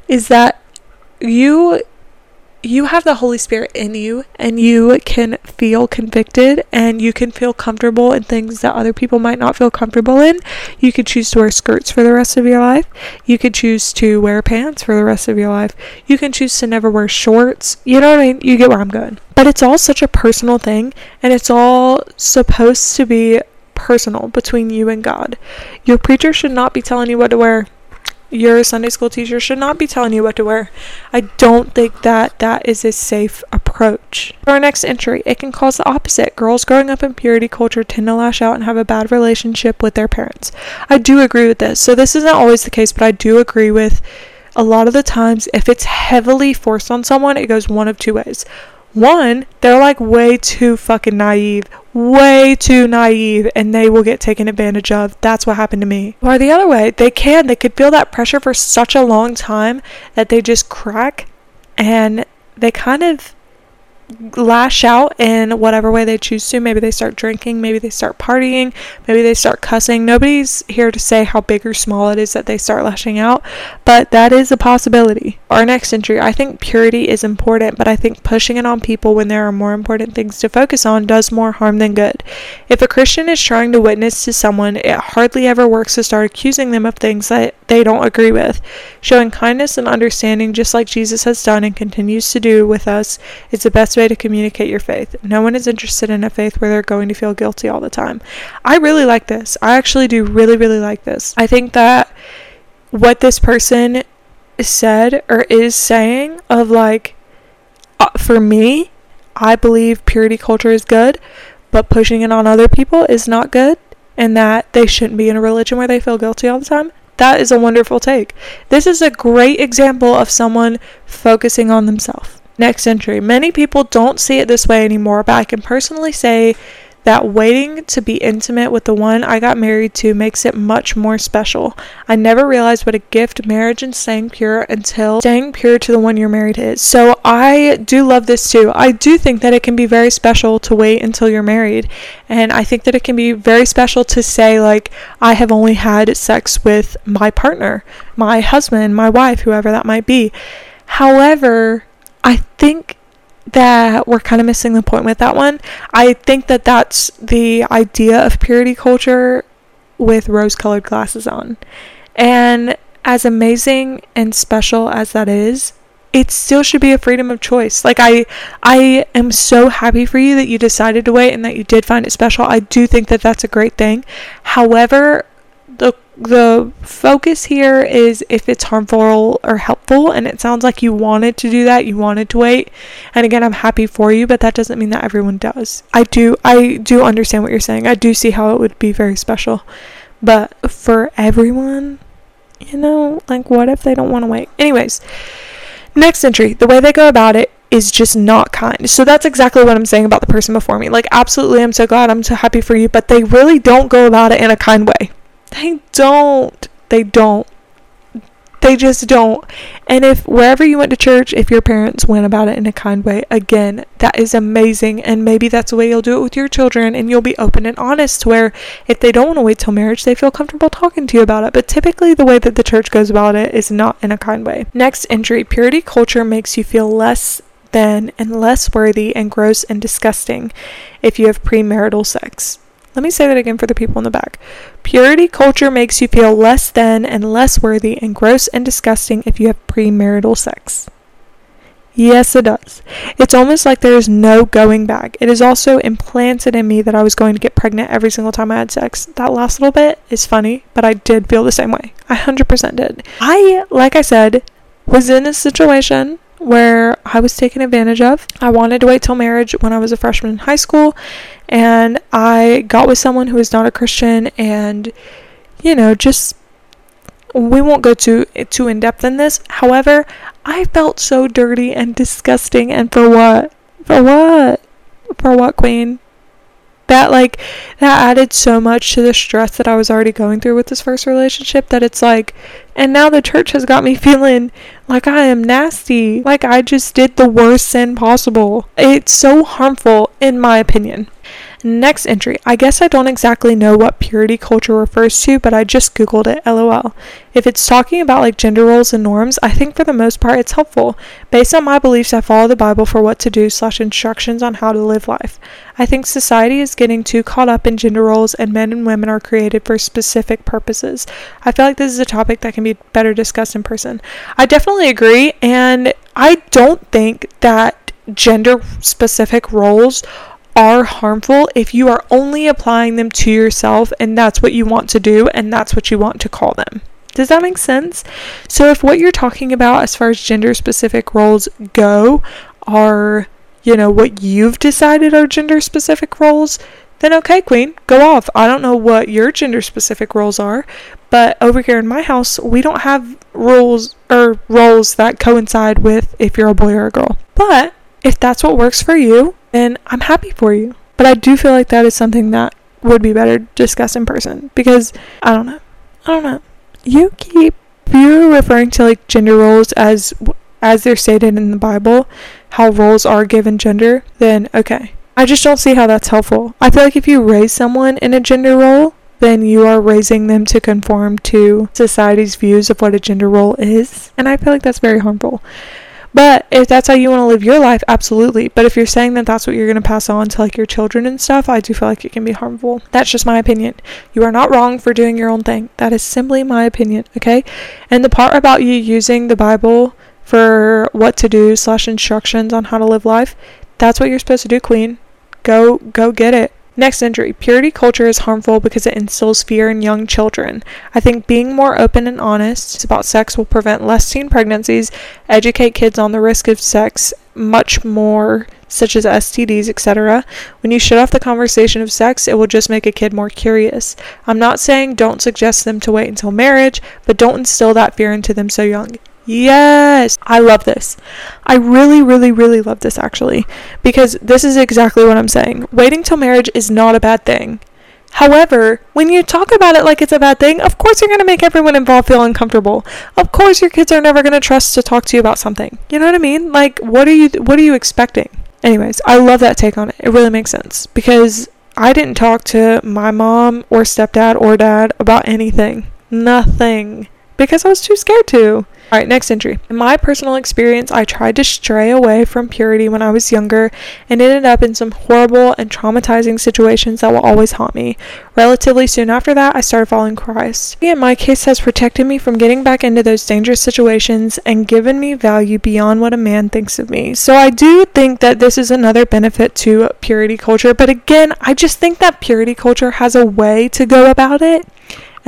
is that you you have the Holy Spirit in you and you can feel convicted and you can feel comfortable in things that other people might not feel comfortable in. You could choose to wear skirts for the rest of your life. You could choose to wear pants for the rest of your life. You can choose to never wear shorts. You know what I mean? You get where I'm going. But it's all such a personal thing and it's all supposed to be personal between you and God. Your preacher should not be telling you what to wear. Your Sunday school teacher should not be telling you what to wear. I don't think that that is a safe approach. For our next entry, it can cause the opposite. Girls growing up in purity culture tend to lash out and have a bad relationship with their parents. I do agree with this. So, this isn't always the case, but I do agree with a lot of the times if it's heavily forced on someone, it goes one of two ways. One, they're like way too fucking naive, way too naive, and they will get taken advantage of. That's what happened to me. Or the other way, they can, they could feel that pressure for such a long time that they just crack and they kind of lash out in whatever way they choose to. Maybe they start drinking, maybe they start partying, maybe they start cussing. Nobody's here to say how big or small it is that they start lashing out, but that is a possibility. Our next entry I think purity is important, but I think pushing it on people when there are more important things to focus on does more harm than good. If a Christian is trying to witness to someone, it hardly ever works to start accusing them of things that they don't agree with. Showing kindness and understanding, just like Jesus has done and continues to do with us, is the best way to communicate your faith. No one is interested in a faith where they're going to feel guilty all the time. I really like this. I actually do really, really like this. I think that what this person said or is saying of like, uh, for me, I believe purity culture is good, but pushing it on other people is not good, and that they shouldn't be in a religion where they feel guilty all the time. That is a wonderful take. This is a great example of someone focusing on themselves. Next entry. Many people don't see it this way anymore, but I can personally say that waiting to be intimate with the one I got married to makes it much more special. I never realized what a gift marriage and staying pure until staying pure to the one you're married is. So I do love this too. I do think that it can be very special to wait until you're married. And I think that it can be very special to say, like, I have only had sex with my partner, my husband, my wife, whoever that might be. However, I think that we're kind of missing the point with that one. I think that that's the idea of purity culture with rose colored glasses on. And as amazing and special as that is, it still should be a freedom of choice. Like I I am so happy for you that you decided to wait and that you did find it special. I do think that that's a great thing. However, the focus here is if it's harmful or helpful and it sounds like you wanted to do that you wanted to wait and again i'm happy for you but that doesn't mean that everyone does i do i do understand what you're saying i do see how it would be very special but for everyone you know like what if they don't want to wait anyways next entry the way they go about it is just not kind. So that's exactly what I'm saying about the person before me. Like, absolutely, I'm so glad, I'm so happy for you, but they really don't go about it in a kind way. They don't. They don't. They just don't. And if wherever you went to church, if your parents went about it in a kind way, again, that is amazing. And maybe that's the way you'll do it with your children and you'll be open and honest where if they don't want to wait till marriage, they feel comfortable talking to you about it. But typically the way that the church goes about it is not in a kind way. Next entry, purity culture makes you feel less than and less worthy and gross and disgusting if you have premarital sex. Let me say that again for the people in the back. Purity culture makes you feel less than and less worthy and gross and disgusting if you have premarital sex. Yes, it does. It's almost like there is no going back. It is also implanted in me that I was going to get pregnant every single time I had sex. That last little bit is funny, but I did feel the same way. I 100% did. I, like I said, was in a situation where I was taken advantage of. I wanted to wait till marriage when I was a freshman in high school, and I got with someone who was not a Christian, and you know, just we won't go too too in depth in this. However, I felt so dirty and disgusting, and for what? For what? For what, Queen? That like that added so much to the stress that I was already going through with this first relationship that it's like and now the church has got me feeling like I am nasty like I just did the worst sin possible. It's so harmful in my opinion Next entry. I guess I don't exactly know what purity culture refers to, but I just googled it. LOL. If it's talking about like gender roles and norms, I think for the most part it's helpful. Based on my beliefs, I follow the Bible for what to do slash instructions on how to live life. I think society is getting too caught up in gender roles and men and women are created for specific purposes. I feel like this is a topic that can be better discussed in person. I definitely agree, and I don't think that gender specific roles are harmful if you are only applying them to yourself and that's what you want to do and that's what you want to call them. Does that make sense? So, if what you're talking about as far as gender specific roles go are, you know, what you've decided are gender specific roles, then okay, queen, go off. I don't know what your gender specific roles are, but over here in my house, we don't have rules or roles that coincide with if you're a boy or a girl. But if that's what works for you, then I'm happy for you. But I do feel like that is something that would be better discussed in person because I don't know. I don't know. You keep you're referring to like gender roles as as they're stated in the Bible, how roles are given gender, then okay. I just don't see how that's helpful. I feel like if you raise someone in a gender role, then you are raising them to conform to society's views of what a gender role is. And I feel like that's very harmful. But if that's how you want to live your life, absolutely. But if you're saying that that's what you're going to pass on to like your children and stuff, I do feel like it can be harmful. That's just my opinion. You are not wrong for doing your own thing. That is simply my opinion, okay? And the part about you using the Bible for what to do slash instructions on how to live life, that's what you're supposed to do, queen. Go go get it. Next entry Purity culture is harmful because it instills fear in young children. I think being more open and honest about sex will prevent less teen pregnancies, educate kids on the risk of sex much more, such as STDs, etc. When you shut off the conversation of sex, it will just make a kid more curious. I'm not saying don't suggest them to wait until marriage, but don't instill that fear into them so young. Yes, I love this. I really, really, really love this actually, because this is exactly what I'm saying. Waiting till marriage is not a bad thing. However, when you talk about it like it's a bad thing, of course you're going to make everyone involved feel uncomfortable. Of course your kids are never going to trust to talk to you about something. You know what I mean? Like what are you what are you expecting? Anyways, I love that take on it. It really makes sense because I didn't talk to my mom or stepdad or dad about anything. Nothing because I was too scared to. Alright, next entry. In my personal experience, I tried to stray away from purity when I was younger and ended up in some horrible and traumatizing situations that will always haunt me. Relatively soon after that, I started following Christ. He, in my case, has protected me from getting back into those dangerous situations and given me value beyond what a man thinks of me. So I do think that this is another benefit to purity culture, but again, I just think that purity culture has a way to go about it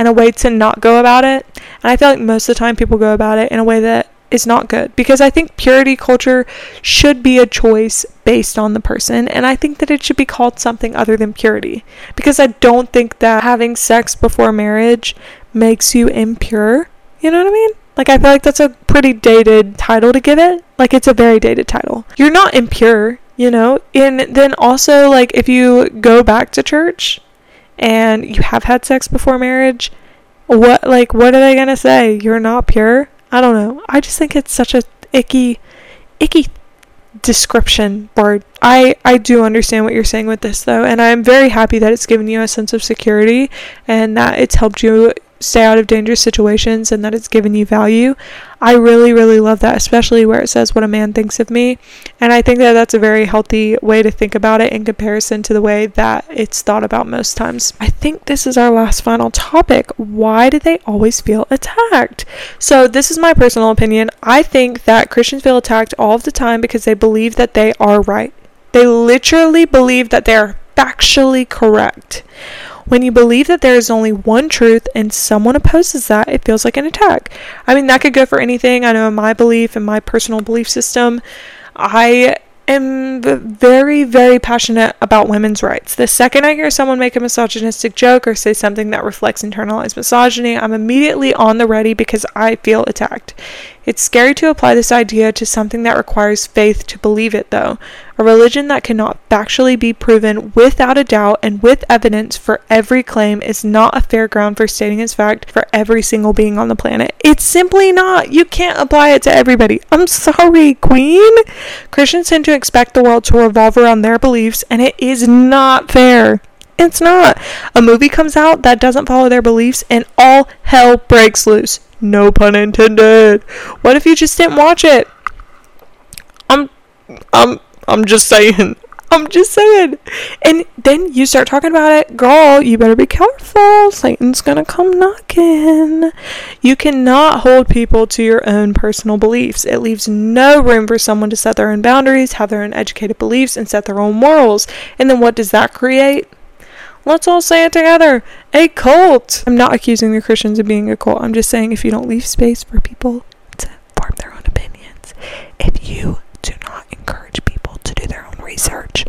and a way to not go about it. And I feel like most of the time people go about it in a way that is not good because I think purity culture should be a choice based on the person and I think that it should be called something other than purity because I don't think that having sex before marriage makes you impure. You know what I mean? Like I feel like that's a pretty dated title to give it. Like it's a very dated title. You're not impure, you know? And then also like if you go back to church and you have had sex before marriage, what like what are they gonna say? You're not pure? I don't know. I just think it's such a icky icky description word. I I do understand what you're saying with this though, and I'm very happy that it's given you a sense of security and that it's helped you stay out of dangerous situations and that it's given you value. I really, really love that, especially where it says what a man thinks of me. And I think that that's a very healthy way to think about it in comparison to the way that it's thought about most times. I think this is our last final topic. Why do they always feel attacked? So, this is my personal opinion. I think that Christians feel attacked all of the time because they believe that they are right. They literally believe that they're factually correct. When you believe that there is only one truth and someone opposes that, it feels like an attack. I mean, that could go for anything. I know in my belief, and my personal belief system, I am very, very passionate about women's rights. The second I hear someone make a misogynistic joke or say something that reflects internalized misogyny, I'm immediately on the ready because I feel attacked. It's scary to apply this idea to something that requires faith to believe it, though. A religion that cannot factually be proven without a doubt and with evidence for every claim is not a fair ground for stating its fact for every single being on the planet. It's simply not. You can't apply it to everybody. I'm sorry, Queen. Christians tend to expect the world to revolve around their beliefs, and it is not fair. It's not. A movie comes out that doesn't follow their beliefs, and all hell breaks loose. No pun intended. What if you just didn't watch it? I'm, I'm, I'm just saying. I'm just saying. And then you start talking about it, girl, you better be careful. Satan's gonna come knocking. You cannot hold people to your own personal beliefs. It leaves no room for someone to set their own boundaries, have their own educated beliefs, and set their own morals. And then what does that create? Let's all say it together. A cult. I'm not accusing the Christians of being a cult. I'm just saying if you don't leave space for people to form their own opinions, if you do not encourage people to do their own research,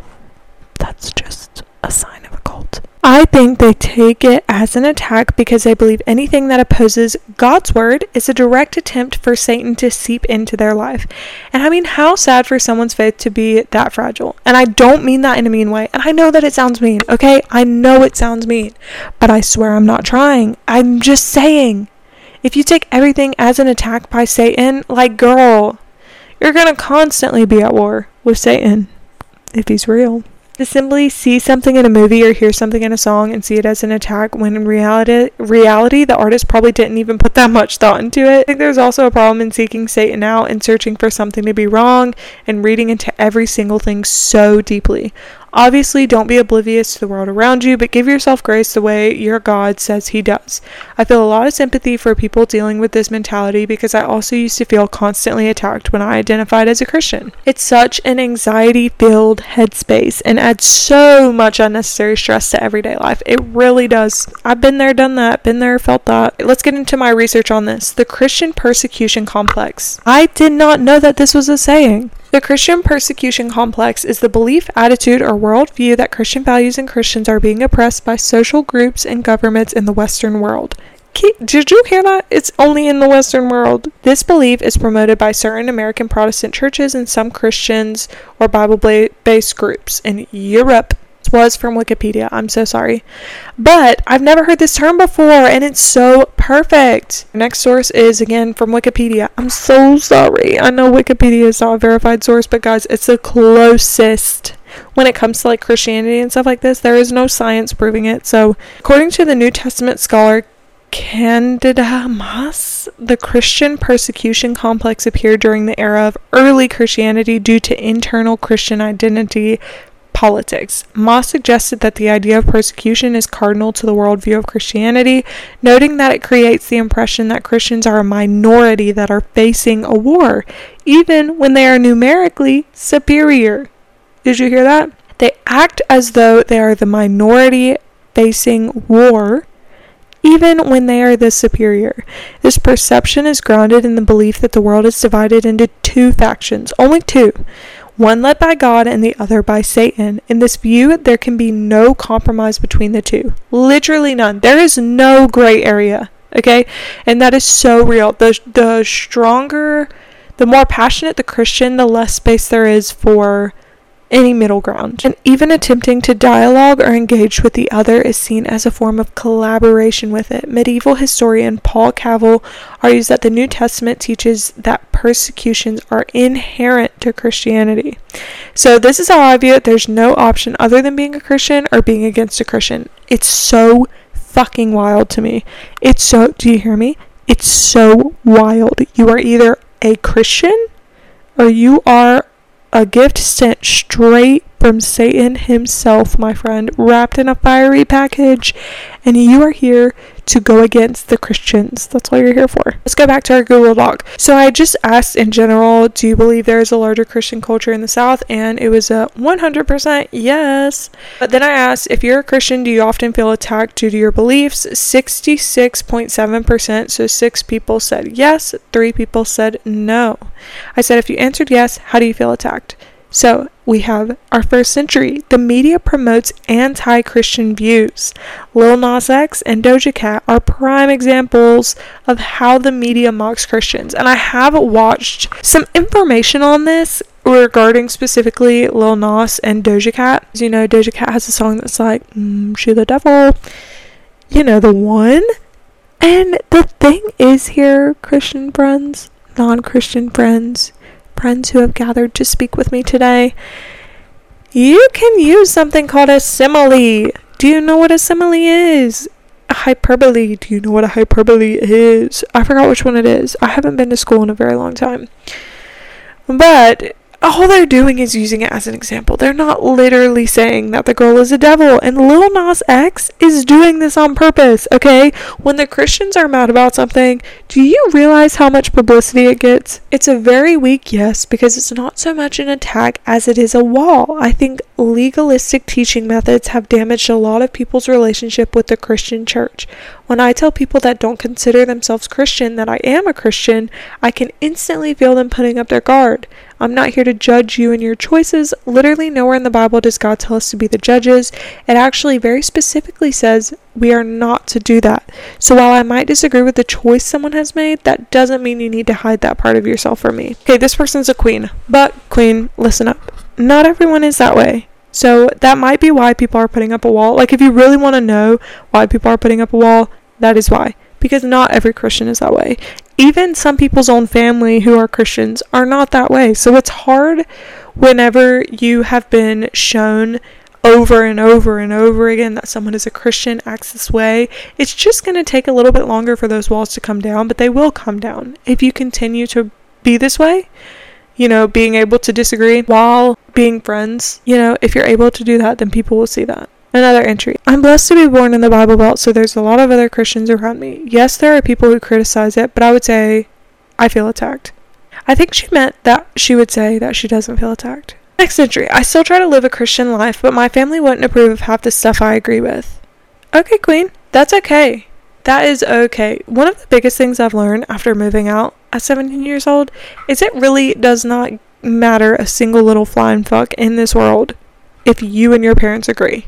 that's just a sign of a cult. I think they take it as an attack because they believe anything that opposes God's word is a direct attempt for Satan to seep into their life. And I mean, how sad for someone's faith to be that fragile. And I don't mean that in a mean way. And I know that it sounds mean, okay? I know it sounds mean. But I swear I'm not trying. I'm just saying. If you take everything as an attack by Satan, like, girl, you're gonna constantly be at war with Satan if he's real to simply see something in a movie or hear something in a song and see it as an attack when in reality reality the artist probably didn't even put that much thought into it. I think there's also a problem in seeking Satan out and searching for something to be wrong and reading into every single thing so deeply. Obviously, don't be oblivious to the world around you, but give yourself grace the way your God says He does. I feel a lot of sympathy for people dealing with this mentality because I also used to feel constantly attacked when I identified as a Christian. It's such an anxiety filled headspace and adds so much unnecessary stress to everyday life. It really does. I've been there, done that, been there, felt that. Let's get into my research on this. The Christian persecution complex. I did not know that this was a saying. The Christian persecution complex is the belief, attitude, or worldview that Christian values and Christians are being oppressed by social groups and governments in the Western world. Did you hear that? It's only in the Western world. This belief is promoted by certain American Protestant churches and some Christians or Bible based groups in Europe was from Wikipedia. I'm so sorry. But I've never heard this term before and it's so perfect. Next source is again from Wikipedia. I'm so sorry. I know Wikipedia is not a verified source, but guys, it's the closest when it comes to like Christianity and stuff like this. There is no science proving it. So, according to the New Testament scholar Candida Moss, the Christian persecution complex appeared during the era of early Christianity due to internal Christian identity politics. Moss suggested that the idea of persecution is cardinal to the worldview of Christianity, noting that it creates the impression that Christians are a minority that are facing a war, even when they are numerically superior. Did you hear that? They act as though they are the minority facing war even when they are the superior. This perception is grounded in the belief that the world is divided into two factions, only two, one led by God and the other by Satan. In this view, there can be no compromise between the two. Literally none. There is no gray area. Okay? And that is so real. The the stronger the more passionate the Christian, the less space there is for any middle ground. And even attempting to dialogue or engage with the other is seen as a form of collaboration with it. Medieval historian Paul Cavill argues that the New Testament teaches that persecutions are inherent to Christianity. So, this is how I view it. There's no option other than being a Christian or being against a Christian. It's so fucking wild to me. It's so, do you hear me? It's so wild. You are either a Christian or you are a gift sent straight from Satan himself, my friend, wrapped in a fiery package. And you are here to go against the Christians. That's what you're here for. Let's go back to our Google Doc. So I just asked in general, do you believe there is a larger Christian culture in the South? And it was a 100% yes. But then I asked, if you're a Christian, do you often feel attacked due to your beliefs? 66.7%. So six people said yes, three people said no. I said, if you answered yes, how do you feel attacked? So we have our first century. The media promotes anti Christian views. Lil Nas X and Doja Cat are prime examples of how the media mocks Christians. And I have watched some information on this regarding specifically Lil Nas and Doja Cat. As you know, Doja Cat has a song that's like, mm, She the Devil. You know, the one. And the thing is here, Christian friends, non Christian friends friends who have gathered to speak with me today, you can use something called a simile. Do you know what a simile is? A hyperbole. Do you know what a hyperbole is? I forgot which one it is. I haven't been to school in a very long time. But all they're doing is using it as an example. They're not literally saying that the girl is a devil. And Lil Nas X is doing this on purpose, okay? When the Christians are mad about something, do you realize how much publicity it gets? It's a very weak yes because it's not so much an attack as it is a wall. I think legalistic teaching methods have damaged a lot of people's relationship with the Christian church. When I tell people that don't consider themselves Christian that I am a Christian, I can instantly feel them putting up their guard. I'm not here to judge you and your choices. Literally, nowhere in the Bible does God tell us to be the judges. It actually very specifically says we are not to do that. So while I might disagree with the choice someone has made, that doesn't mean you need to hide that part of yourself from me. Okay, this person's a queen, but queen, listen up. Not everyone is that way. So that might be why people are putting up a wall. Like, if you really want to know why people are putting up a wall, that is why. Because not every Christian is that way. Even some people's own family who are Christians are not that way. So it's hard whenever you have been shown over and over and over again that someone is a Christian, acts this way. It's just going to take a little bit longer for those walls to come down, but they will come down if you continue to be this way. You know, being able to disagree while being friends. You know, if you're able to do that, then people will see that. Another entry. I'm blessed to be born in the Bible Belt, so there's a lot of other Christians around me. Yes, there are people who criticize it, but I would say I feel attacked. I think she meant that she would say that she doesn't feel attacked. Next entry. I still try to live a Christian life, but my family wouldn't approve of half the stuff I agree with. Okay, Queen. That's okay. That is okay. One of the biggest things I've learned after moving out at 17 years old is it really does not matter a single little flying fuck in this world if you and your parents agree.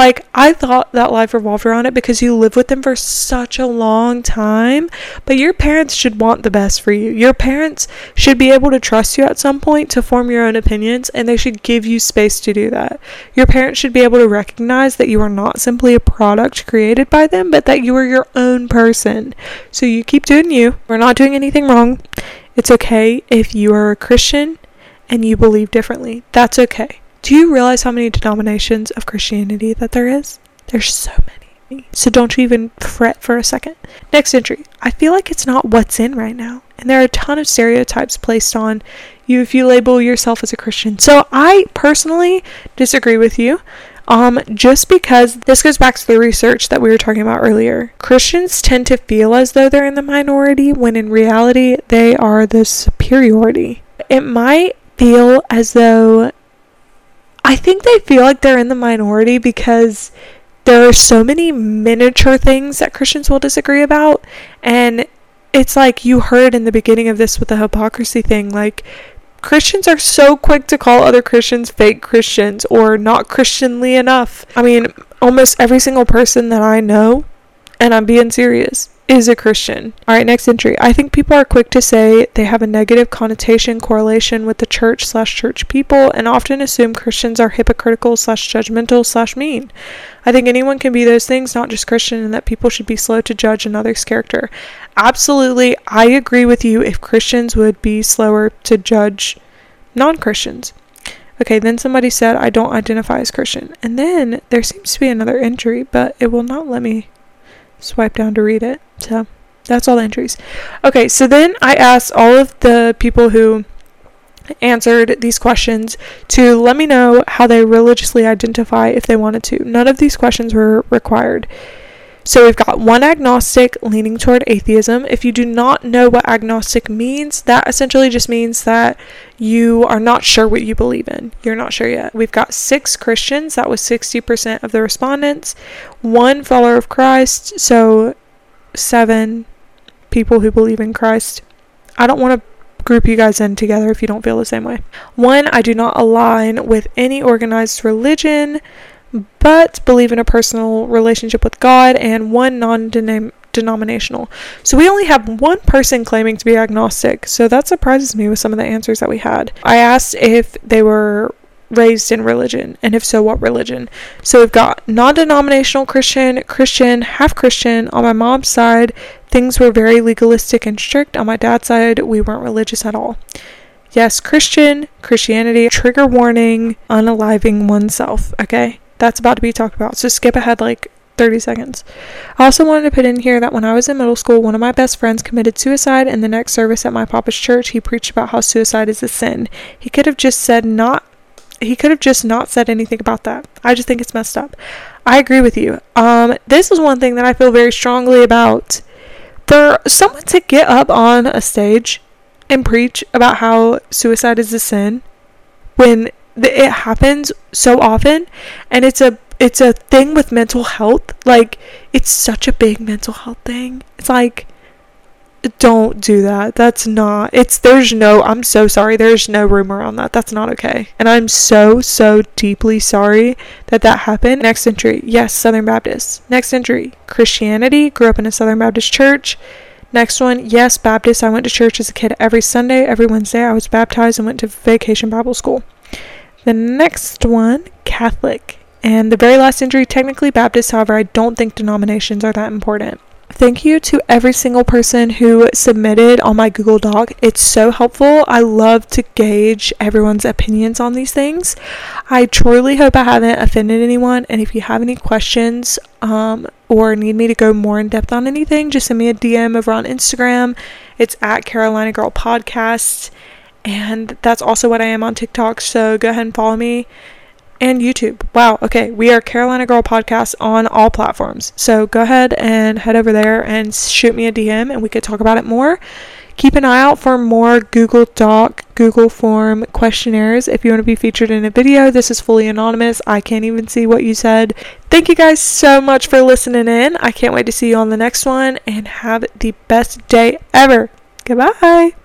Like, I thought that life revolved around it because you live with them for such a long time, but your parents should want the best for you. Your parents should be able to trust you at some point to form your own opinions, and they should give you space to do that. Your parents should be able to recognize that you are not simply a product created by them, but that you are your own person. So you keep doing you. We're not doing anything wrong. It's okay if you are a Christian and you believe differently. That's okay. Do you realize how many denominations of Christianity that there is? There's so many. So don't you even fret for a second. Next entry. I feel like it's not what's in right now. And there are a ton of stereotypes placed on you if you label yourself as a Christian. So I personally disagree with you. Um, just because this goes back to the research that we were talking about earlier. Christians tend to feel as though they're in the minority when in reality they are the superiority. It might feel as though I think they feel like they're in the minority because there are so many miniature things that Christians will disagree about. And it's like you heard in the beginning of this with the hypocrisy thing, like Christians are so quick to call other Christians fake Christians or not Christianly enough. I mean, almost every single person that I know, and I'm being serious, is a Christian. All right, next entry. I think people are quick to say they have a negative connotation correlation with the church slash church people and often assume Christians are hypocritical slash judgmental slash mean. I think anyone can be those things, not just Christian, and that people should be slow to judge another's character. Absolutely, I agree with you if Christians would be slower to judge non Christians. Okay, then somebody said, I don't identify as Christian. And then there seems to be another entry, but it will not let me swipe down to read it. So that's all the entries. Okay, so then I asked all of the people who answered these questions to let me know how they religiously identify if they wanted to. None of these questions were required. So we've got one agnostic leaning toward atheism. If you do not know what agnostic means, that essentially just means that you are not sure what you believe in. You're not sure yet. We've got six Christians, that was 60% of the respondents, one follower of Christ, so seven people who believe in Christ. I don't want to group you guys in together if you don't feel the same way. One, I do not align with any organized religion but believe in a personal relationship with God, and one non denominational. So we only have one person claiming to be agnostic, so that surprises me with some of the answers that we had. I asked if they were raised in religion, and if so, what religion. So we've got non denominational Christian, Christian, half Christian. On my mom's side, things were very legalistic and strict. On my dad's side, we weren't religious at all. Yes, Christian, Christianity, trigger warning, unaliving oneself, okay? That's about to be talked about. So skip ahead like 30 seconds. I also wanted to put in here that when I was in middle school, one of my best friends committed suicide. In the next service at my papa's church, he preached about how suicide is a sin. He could have just said not he could have just not said anything about that. I just think it's messed up. I agree with you. Um, this is one thing that I feel very strongly about. For someone to get up on a stage and preach about how suicide is a sin when it happens so often and it's a it's a thing with mental health. Like, it's such a big mental health thing. It's like, don't do that. That's not, it's, there's no, I'm so sorry. There's no room around that. That's not okay. And I'm so, so deeply sorry that that happened. Next entry, yes, Southern Baptist. Next entry, Christianity. Grew up in a Southern Baptist church. Next one, yes, Baptist. I went to church as a kid every Sunday, every Wednesday. I was baptized and went to vacation Bible school. The next one, Catholic. And the very last injury, technically Baptist, however, I don't think denominations are that important. Thank you to every single person who submitted on my Google Doc. It's so helpful. I love to gauge everyone's opinions on these things. I truly hope I haven't offended anyone. And if you have any questions um, or need me to go more in depth on anything, just send me a DM over on Instagram. It's at Carolina Girl Podcast. And that's also what I am on TikTok. So go ahead and follow me and YouTube. Wow, okay, we are Carolina Girl Podcast on all platforms. So go ahead and head over there and shoot me a DM and we could talk about it more. Keep an eye out for more Google Doc, Google Form questionnaires if you want to be featured in a video. This is fully anonymous. I can't even see what you said. Thank you guys so much for listening in. I can't wait to see you on the next one and have the best day ever. Goodbye.